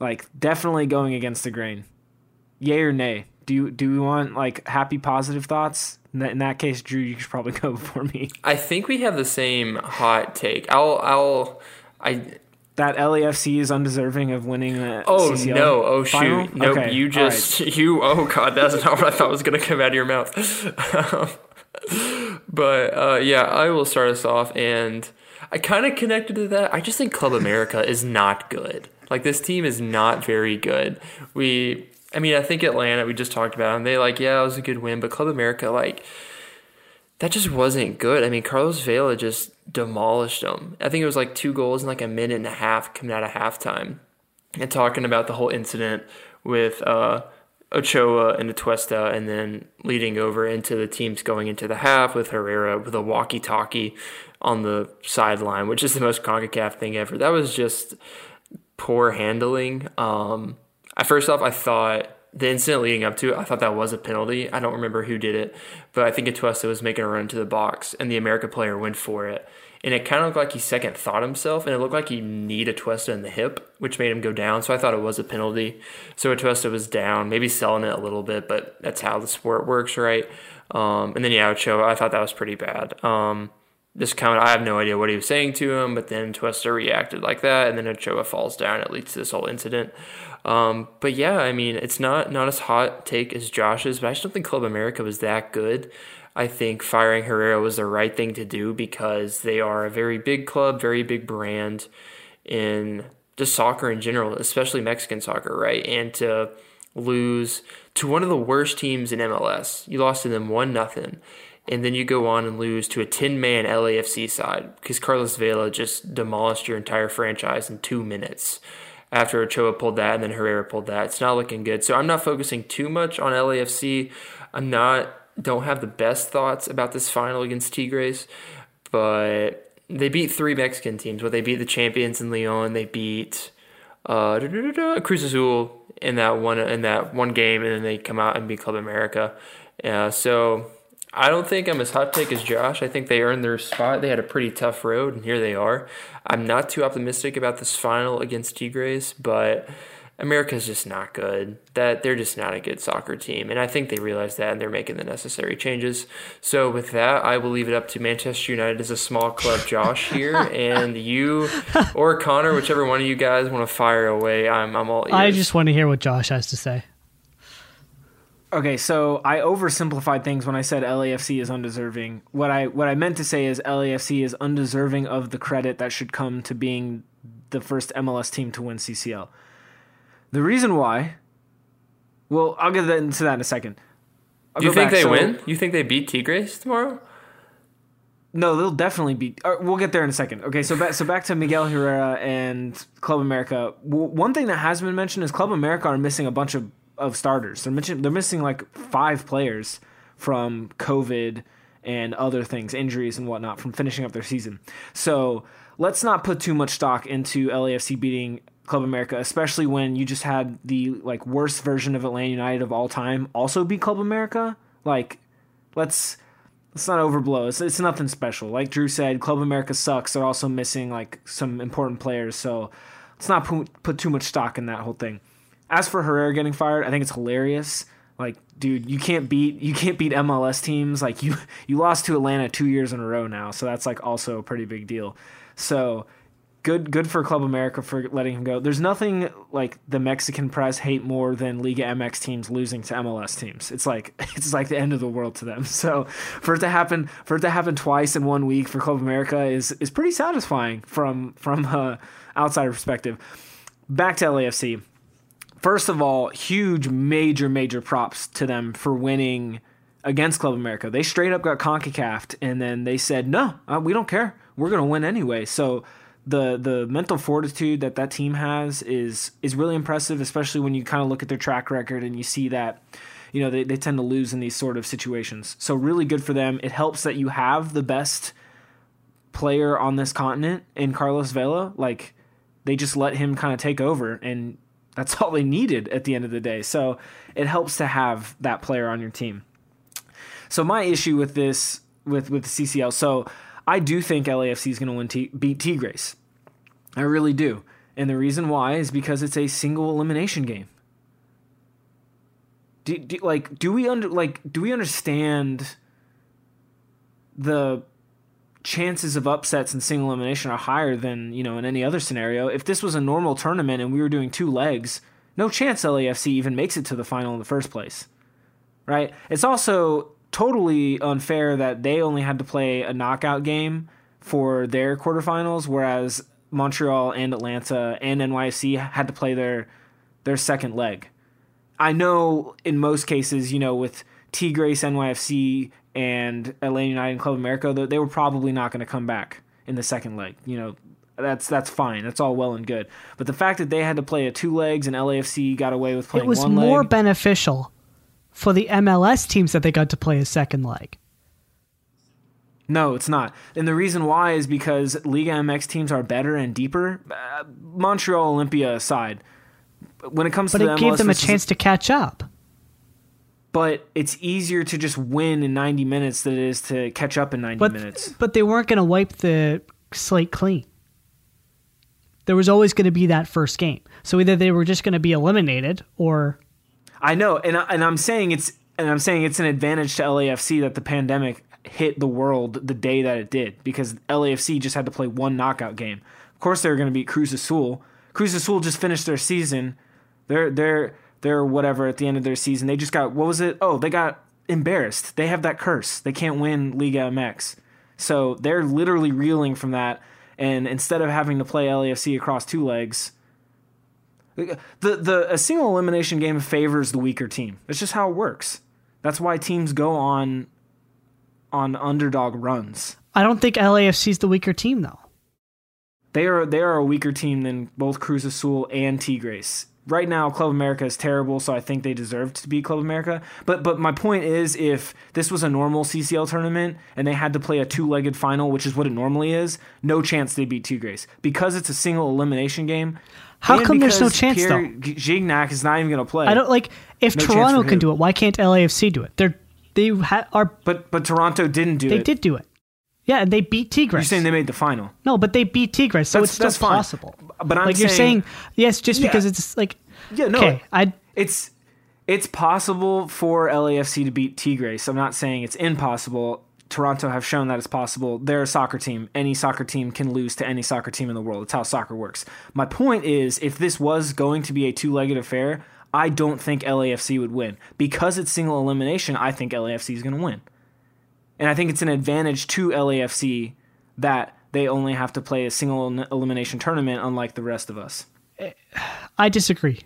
like definitely going against the grain. Yay or nay? Do you do we want like happy positive thoughts? In that, in that case, Drew, you should probably go before me. I think we have the same hot take. I'll, I'll, I. That LAFC is undeserving of winning the Oh CCL no! Oh final? shoot! Nope. Okay, you just you. Oh god, that's not what I thought was gonna come out of your mouth. but uh, yeah, I will start us off, and I kind of connected to that. I just think Club America is not good. Like this team is not very good. We, I mean, I think Atlanta. We just talked about them. They like, yeah, it was a good win, but Club America, like, that just wasn't good. I mean, Carlos Vela just demolished them. I think it was like two goals in like a minute and a half coming out of halftime. And talking about the whole incident with uh, Ochoa and Atuesta, and then leading over into the teams going into the half with Herrera with a walkie-talkie on the sideline, which is the most Concacaf thing ever. That was just poor handling. Um, I first off, I thought the incident leading up to it, I thought that was a penalty. I don't remember who did it, but I think Atuesta was making a run to the box, and the America player went for it. And it kind of looked like he second thought himself, and it looked like he kneed Atuesta in the hip, which made him go down. So I thought it was a penalty. So Atuesta was down, maybe selling it a little bit, but that's how the sport works, right? Um, and then yeah, Ochoa, I thought that was pretty bad. Um, kind of, I have no idea what he was saying to him, but then Atuesta reacted like that, and then Ochoa falls down. It leads to this whole incident. Um, but yeah, I mean, it's not not as hot take as Josh's, but I just don't think Club America was that good. I think firing Herrera was the right thing to do because they are a very big club, very big brand in just soccer in general, especially Mexican soccer, right? And to lose to one of the worst teams in MLS, you lost to them one nothing and then you go on and lose to a 10 man LAFC side because Carlos Vela just demolished your entire franchise in two minutes after Ochoa pulled that and then Herrera pulled that. It's not looking good. So I'm not focusing too much on LAFC. I'm not, don't have the best thoughts about this final against Tigres, but they beat three Mexican teams. Well, they beat the champions in Leon. They beat uh, Cruz Azul in that one in that one game, and then they come out and beat Club America. Uh, so I don't think I'm as hot take as Josh. I think they earned their spot. They had a pretty tough road, and here they are. I'm not too optimistic about this final against Tigres, but America's just not good. That they're just not a good soccer team, and I think they realize that, and they're making the necessary changes. So with that, I will leave it up to Manchester United as a small club, Josh here, and you or Connor, whichever one of you guys want to fire away. I'm I'm all ears. I just want to hear what Josh has to say. Okay, so I oversimplified things when I said LAFC is undeserving. What I what I meant to say is LAFC is undeserving of the credit that should come to being the first MLS team to win CCL. The reason why, well, I'll get into that in a second. I'll you think back. they So- win? You think they beat Tigres tomorrow? No, they'll definitely be. uh, We'll get there in a second. Okay, so back so back to Miguel Herrera and Club America. W- one thing that has been mentioned is Club America are missing a bunch of, of starters. They're mention, they're missing like five players from COVID and other things, injuries and whatnot, from finishing up their season. So let's not put too much stock into LAFC beating Club America, especially when you just had the like worst version of Atlanta United of all time also beat Club America. Like, let's let's not overblow. It's, it's nothing special. Like Drew said, Club America sucks. They're also missing like some important players. So let's not put, put too much stock in that whole thing. As for Herrera getting fired, I think it's hilarious. Like, dude, you can't beat you can't beat MLS teams. Like you you lost to Atlanta two years in a row now, so that's like also a pretty big deal. So good good for Club America for letting him go. There's nothing like the Mexican press hate more than Liga MX teams losing to MLS teams. It's like it's like the end of the world to them. So for it to happen for it to happen twice in one week for Club America is is pretty satisfying from from a outsider perspective. Back to LAFC. First of all, huge major major props to them for winning against Club America. They straight up got CONCACAF and then they said, "No, uh, we don't care. We're going to win anyway." So the the mental fortitude that that team has is is really impressive, especially when you kind of look at their track record and you see that you know they, they tend to lose in these sort of situations. So really good for them. It helps that you have the best player on this continent in Carlos Vela. Like they just let him kind of take over and that's all they needed at the end of the day. So it helps to have that player on your team. So my issue with this with with the CCL, so I do think LAFC is going to win T- beat Tigres. I really do. And the reason why is because it's a single elimination game. Do, do, like do we under like do we understand the chances of upsets and single elimination are higher than you know in any other scenario. If this was a normal tournament and we were doing two legs, no chance LAFC even makes it to the final in the first place, right? It's also totally unfair that they only had to play a knockout game for their quarterfinals, whereas Montreal and Atlanta and NYC had to play their their second leg. I know in most cases, you know, with Tigres, NYFC, and Atlanta United and Club America, they were probably not going to come back in the second leg. You know, that's that's fine. That's all well and good. But the fact that they had to play a two legs and LAFC got away with playing it was more leg, beneficial for the MLS teams that they got to play a second leg. No, it's not. And the reason why is because Liga MX teams are better and deeper. Uh, Montreal Olimpia aside, when it comes But to it the gave MLS them a chance to catch up. But it's easier to just win in 90 minutes than it is to catch up in 90 But minutes. but they weren't going to wipe the slate clean. There was always going to be that first game. So either they were just going to be eliminated or I know, and I, and I'm saying it's and I'm saying it's an advantage to LAFC that the pandemic hit the world the day that it did because LAFC just had to play one knockout game. Of course, they were going to beat Cruz Azul. Cruz Azul just finished their season. They're they're they're whatever at the end of their season. They just got what was it? Oh, they got embarrassed. They have that curse. They can't win Liga MX. So they're literally reeling from that. And instead of having to play LAFC across two legs, the the a single elimination game favors the weaker team. It's just how it works. That's why teams go on on underdog runs. I don't think LAFC is the weaker team though. They are they are a weaker team than both Cruz Azul and Tigres. Right now, Club America is terrible, so I think they deserve to beat Club America. But but my point is, if this was a normal CCL tournament and they had to play a two legged final, which is what it normally is, no chance they beat Tigres because it's a single elimination game. How come there's no chance, Pierre though? Gignac is not even going to play. I don't like if No Toronto can do it. Why can't LAFC do it? They're they ha- are But but Toronto didn't do they it. They did do it. Yeah, and they beat Tigres. You're saying they made the final. no, but they beat Tigres, so That's- it's still that's fine. possible. But I'm like you're saying- saying, yes, just Yeah. because it's like Yeah, no. okay, I It's it's possible for LAFC to beat Tigres. I'm not saying it's impossible. Toronto have shown that it's possible. They're a soccer team. Any soccer team can lose to any soccer team in the world. It's how soccer works. My point is, if this was going to be a two-legged affair, I don't think LAFC would win because it's single elimination. I think LAFC is going to win, and I think it's an advantage to LAFC that they only have to play a single elimination tournament, unlike the rest of us. I disagree.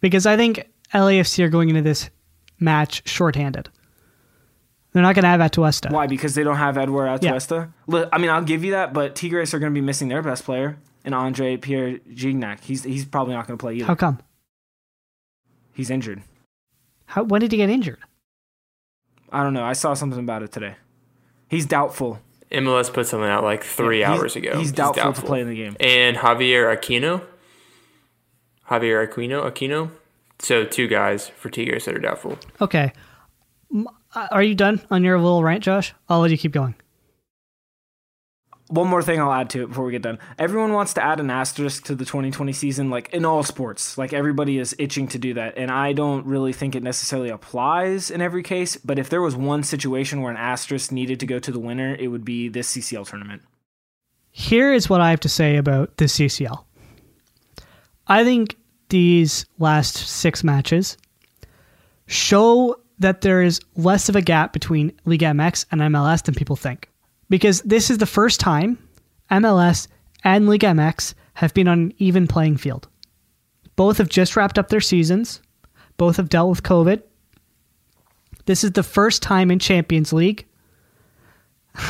Because I think LAFC are going into this match shorthanded. They're not going to have Atuesta. Why? Because they don't have Eduard Yeah. Atuesta? Li- I mean, I'll give you that, but Tigres are going to be missing their best player, and Andre Pierre Gignac. He's he's probably not going to play either. How come? He's injured. How, when did he get injured? I don't know. I saw something about it today. He's doubtful. MLS put something out like three Yeah, hours ago. he's doubtful to play in the game. And Javier Aquino, Javier Aquino, Aquino. So two guys for Tigres that are doubtful. Okay. Uh, Are you done on your little rant, Josh? I'll let you keep going. One more thing I'll add to it before we get done. Everyone wants to add an asterisk to the 2020 season, like in all sports. Like everybody is itching to do that. And I don't really think it necessarily applies in every case. But if there was one situation where an asterisk needed to go to the winner, it would be this CCL tournament. Here is what I have to say about the CCL. I think these last six matches show that there is less of a gap between Liga MX and MLS than people think. Because this is the first time MLS and Liga MX have been on an even playing field. Both have just wrapped up their seasons, both have dealt with COVID. This is the first time in Champions League.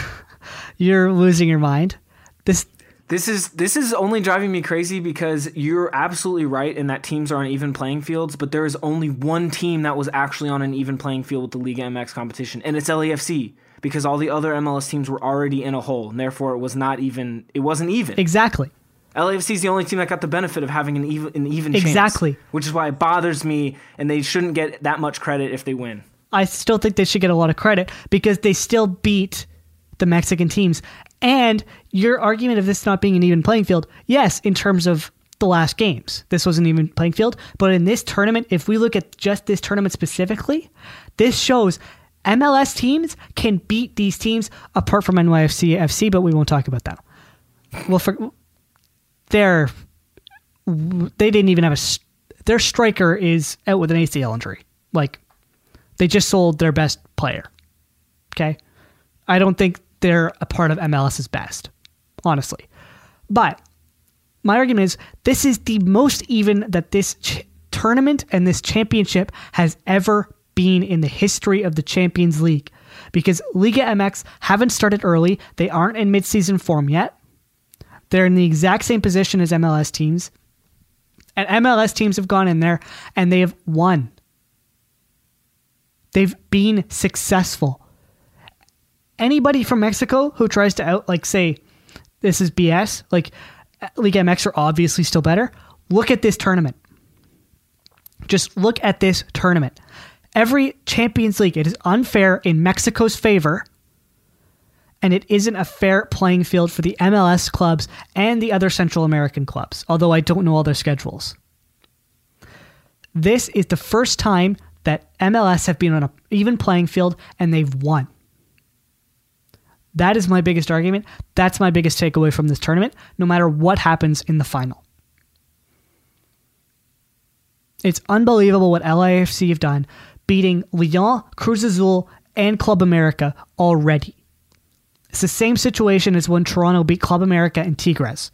You're losing your mind. This This is this is only driving me crazy because you're absolutely right in that teams are on even playing fields, but there is only one team that was actually on an even playing field with the Liga MX competition, and it's LAFC because all the other MLS teams were already in a hole, and therefore it was not even it wasn't even. Exactly. LAFC is the only team that got the benefit of having an even an even Exactly. chance, which is why it bothers me, and they shouldn't get that much credit if they win. I still think they should get a lot of credit because they still beat the Mexican teams. And your argument of this not being an even playing field, yes, in terms of the last games, this was an even playing field. But in this tournament, if we look at just this tournament specifically, this shows MLS teams can beat these teams apart from NYFC FC, but we won't talk about that. Well, for they're they didn't even have a their striker is out with an ACL injury. Like they just sold their best player. Okay. I don't think they're a part of MLS's best, honestly. But my argument is this is the most even that this ch- tournament and this championship has ever been in the history of the Champions League. Because Liga MX haven't started early, they aren't in midseason form yet. They're in the exact same position as MLS teams. And MLS teams have gone in there and they have won. They've been successful. Anybody from Mexico who tries to out like say this is BS, like Liga MX are obviously still better. Look at this tournament. Just look at this tournament. Every Champions League, it is unfair in Mexico's favor, and it isn't a fair playing field for the MLS clubs and the other Central American clubs, although I don't know all their schedules. This is the first time that MLS have been on an even playing field and they've won. That is my biggest argument. That's my biggest takeaway from this tournament, no matter what happens in the final. It's unbelievable what LAFC have done, beating Leon, Cruz Azul, and Club America already. It's the same situation as when Toronto beat Club America and Tigres,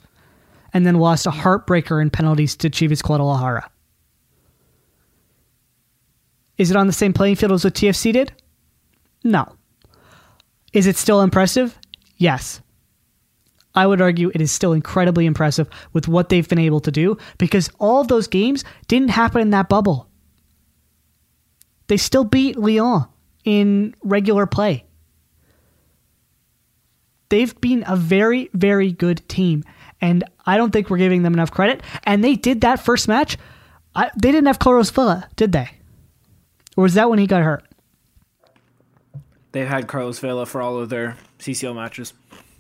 and then lost a heartbreaker in penalties to Chivas Guadalajara. Is it on the same playing field as what TFC did? No. Is it still impressive? Yes. I would argue it is still incredibly impressive with what they've been able to do because all of those games didn't happen in that bubble. They still beat Leon in regular play. They've been a very, very good team, and I don't think we're giving them enough credit. And they did that first match. I, they didn't have Carlos Vela, did they? Or was that when he got hurt? They've had Carlos Vela for all of their CCL matches.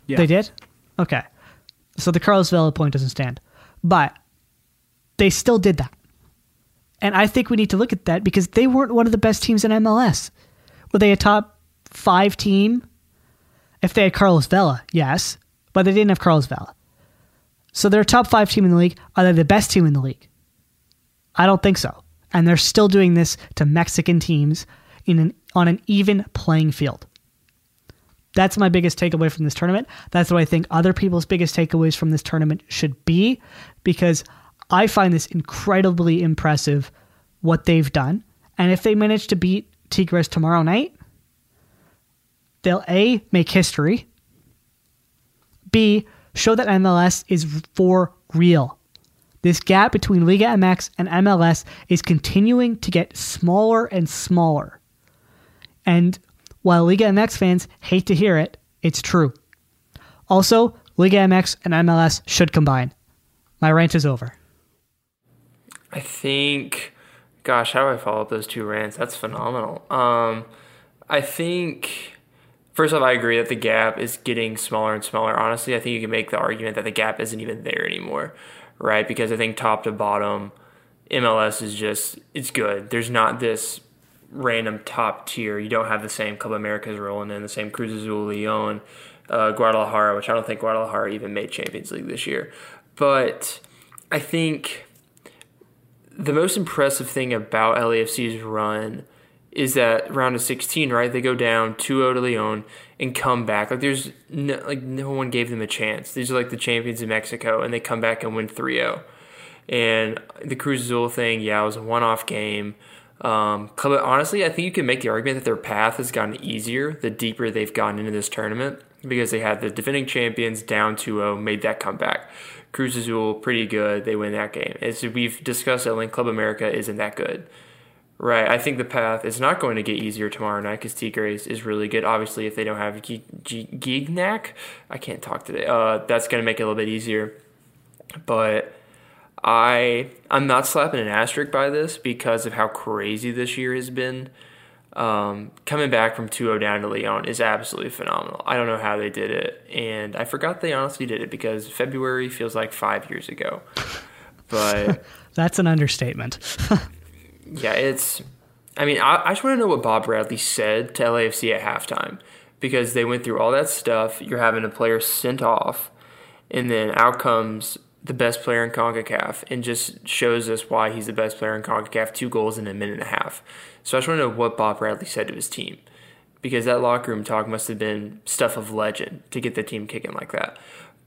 Yeah. They did? Okay. So the Carlos Vela point doesn't stand. But they still did that. And I think we need to look at that because they weren't one of the best teams in MLS. Were they a top five team? If they had Carlos Vela, yes. But they didn't have Carlos Vela. So they're a top five team in the league. Are they the best team in the league? I don't think so. And they're still doing this to Mexican teams in an, on an even playing field. That's my biggest takeaway from this tournament. That's what I think other people's biggest takeaways from this tournament should be because I find this incredibly impressive what they've done. And if they manage to beat Tigres tomorrow night, they'll A, make history, B, show that MLS is for real. This gap between Liga MX and MLS is continuing to get smaller and smaller. And while Liga MX fans hate to hear it, it's true. Also, Liga MX and MLS should combine. My rant is over. I think, gosh, how do I follow up those two rants? That's phenomenal. Um, I think, first off, I agree that the gap is getting smaller and smaller. Honestly, I think you can make the argument that the gap isn't even there anymore, right? Because I think top to bottom, MLS is just, it's good. There's not this random top tier. You don't have the same Club Americas rolling in, the same Cruz Azul, Leon, uh, Guadalajara, which I don't think Guadalajara even made Champions League this year. But I think the most impressive thing about LAFC's run is that round of 16, right? They go down 2-0 to Leon and come back. Like there's no, like no one gave them a chance. These are like the champions of Mexico, and they come back and win 3-0. And the Cruz Azul thing, yeah, it was a one-off game. Um, honestly, I think you can make the argument that their path has gotten easier the deeper they've gotten into this tournament. because they had the defending champions down 2-0, made that comeback. Cruz Azul, pretty good. They win that game. As we've discussed at length, Club America isn't that good. Right. I think the path is not going to get easier tomorrow night because Tigres is really good. Obviously, if they don't have Gignac, I can't talk today. Uh, that's going to make it a little bit easier. But I I'm not slapping an asterisk by this because of how crazy this year has been. Um, coming back from 2-0 down to Leon is absolutely phenomenal. I don't know how they did it, and I forgot they honestly did it because February feels like five years ago. But that's an understatement. yeah, it's. I mean, I, I just want to know what Bob Bradley said to LAFC at halftime because they went through all that stuff. You're having a player sent off, and then out comes the best player in CONCACAF and just shows us why he's the best player in CONCACAF. Two goals in a minute and a half. So I just want to know what Bob Bradley said to his team because that locker room talk must have been stuff of legend to get the team kicking like that.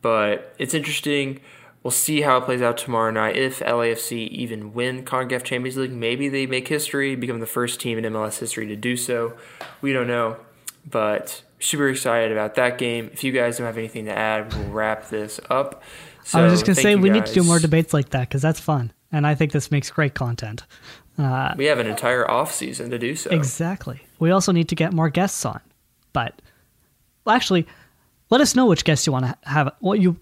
But it's interesting. We'll see how it plays out tomorrow night. If LAFC even win CONCACAF Champions League, maybe they make history, become the first team in MLS history to do so. We don't know, but super excited about that game. If you guys don't have anything to add, we'll wrap this up. So, I was just gonna say we guys. need to do more debates like that because that's fun, and I think this makes great content. Uh, we have an entire off season to do so. Exactly. We also need to get more guests on, but well, actually, let us know which guests you want to have. What you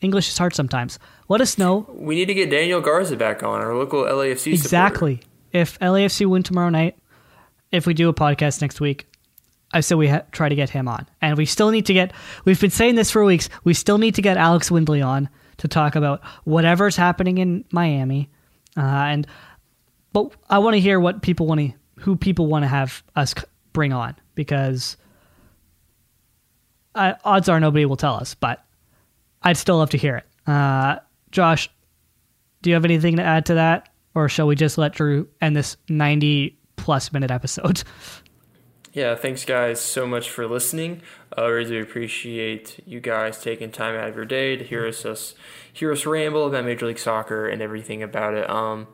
English is hard sometimes. Let us know. We need to get Daniel Garza back on, our local LAFC Exactly. Supporter. If LAFC win tomorrow night, if we do a podcast next week, I said we ha- try to get him on. And we still need to get, we've been saying this for weeks, we still need to get Alex Windley on to talk about whatever's happening in Miami. Uh, and, but I want to hear what people want to, who people want to have us bring on because uh, odds are nobody will tell us, but I'd still love to hear it. Uh, Josh, do you have anything to add to that? Or shall we just let Drew end this 90 plus minute episode? Yeah, thanks guys so much for listening. I uh, really appreciate you guys taking time out of your day to hear us, us hear us ramble about Major League Soccer and everything about it. Um,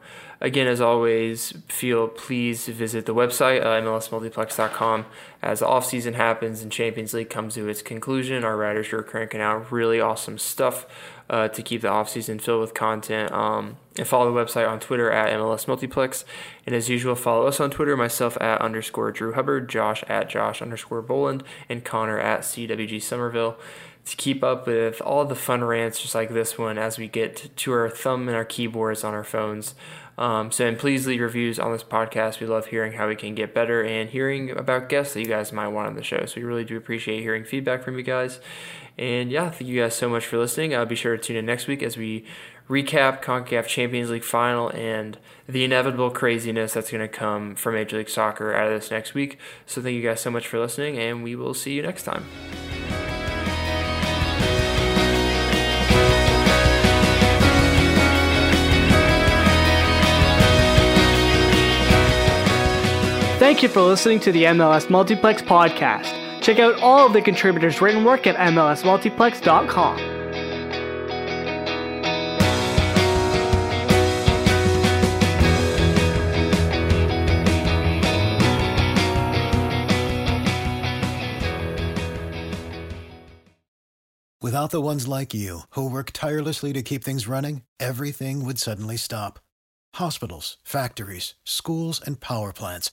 again, as always, feel please visit the website uh, mlsmultiplex.com as the off season happens and Champions League comes to its conclusion. Our writers are cranking out really awesome stuff uh, to keep the offseason filled with content. Um, and follow the website on Twitter at MLS Multiplex. And as usual, follow us on Twitter, myself at underscore Drew Hubbard, Josh at Josh underscore Boland, and Connor at CWG Somerville to keep up with all the fun rants just like this one as we get to our thumb and our keyboards on our phones. Um, so, and please leave reviews on this podcast. We love hearing how we can get better and hearing about guests that you guys might want on the show. So, we really do appreciate hearing feedback from you guys. And yeah, thank you guys so much for listening. I'll be sure to tune in next week as we recap CONCACAF Champions League final and the inevitable craziness that's going to come from Major League Soccer out of this next week. So thank you guys so much for listening, and we will see you next time. Thank you for listening to the MLS Multiplex podcast. Check out all of the contributors' written work at MLSMultiplex.com. Without the ones like you, who work tirelessly to keep things running, everything would suddenly stop. Hospitals, factories, schools, and power plants,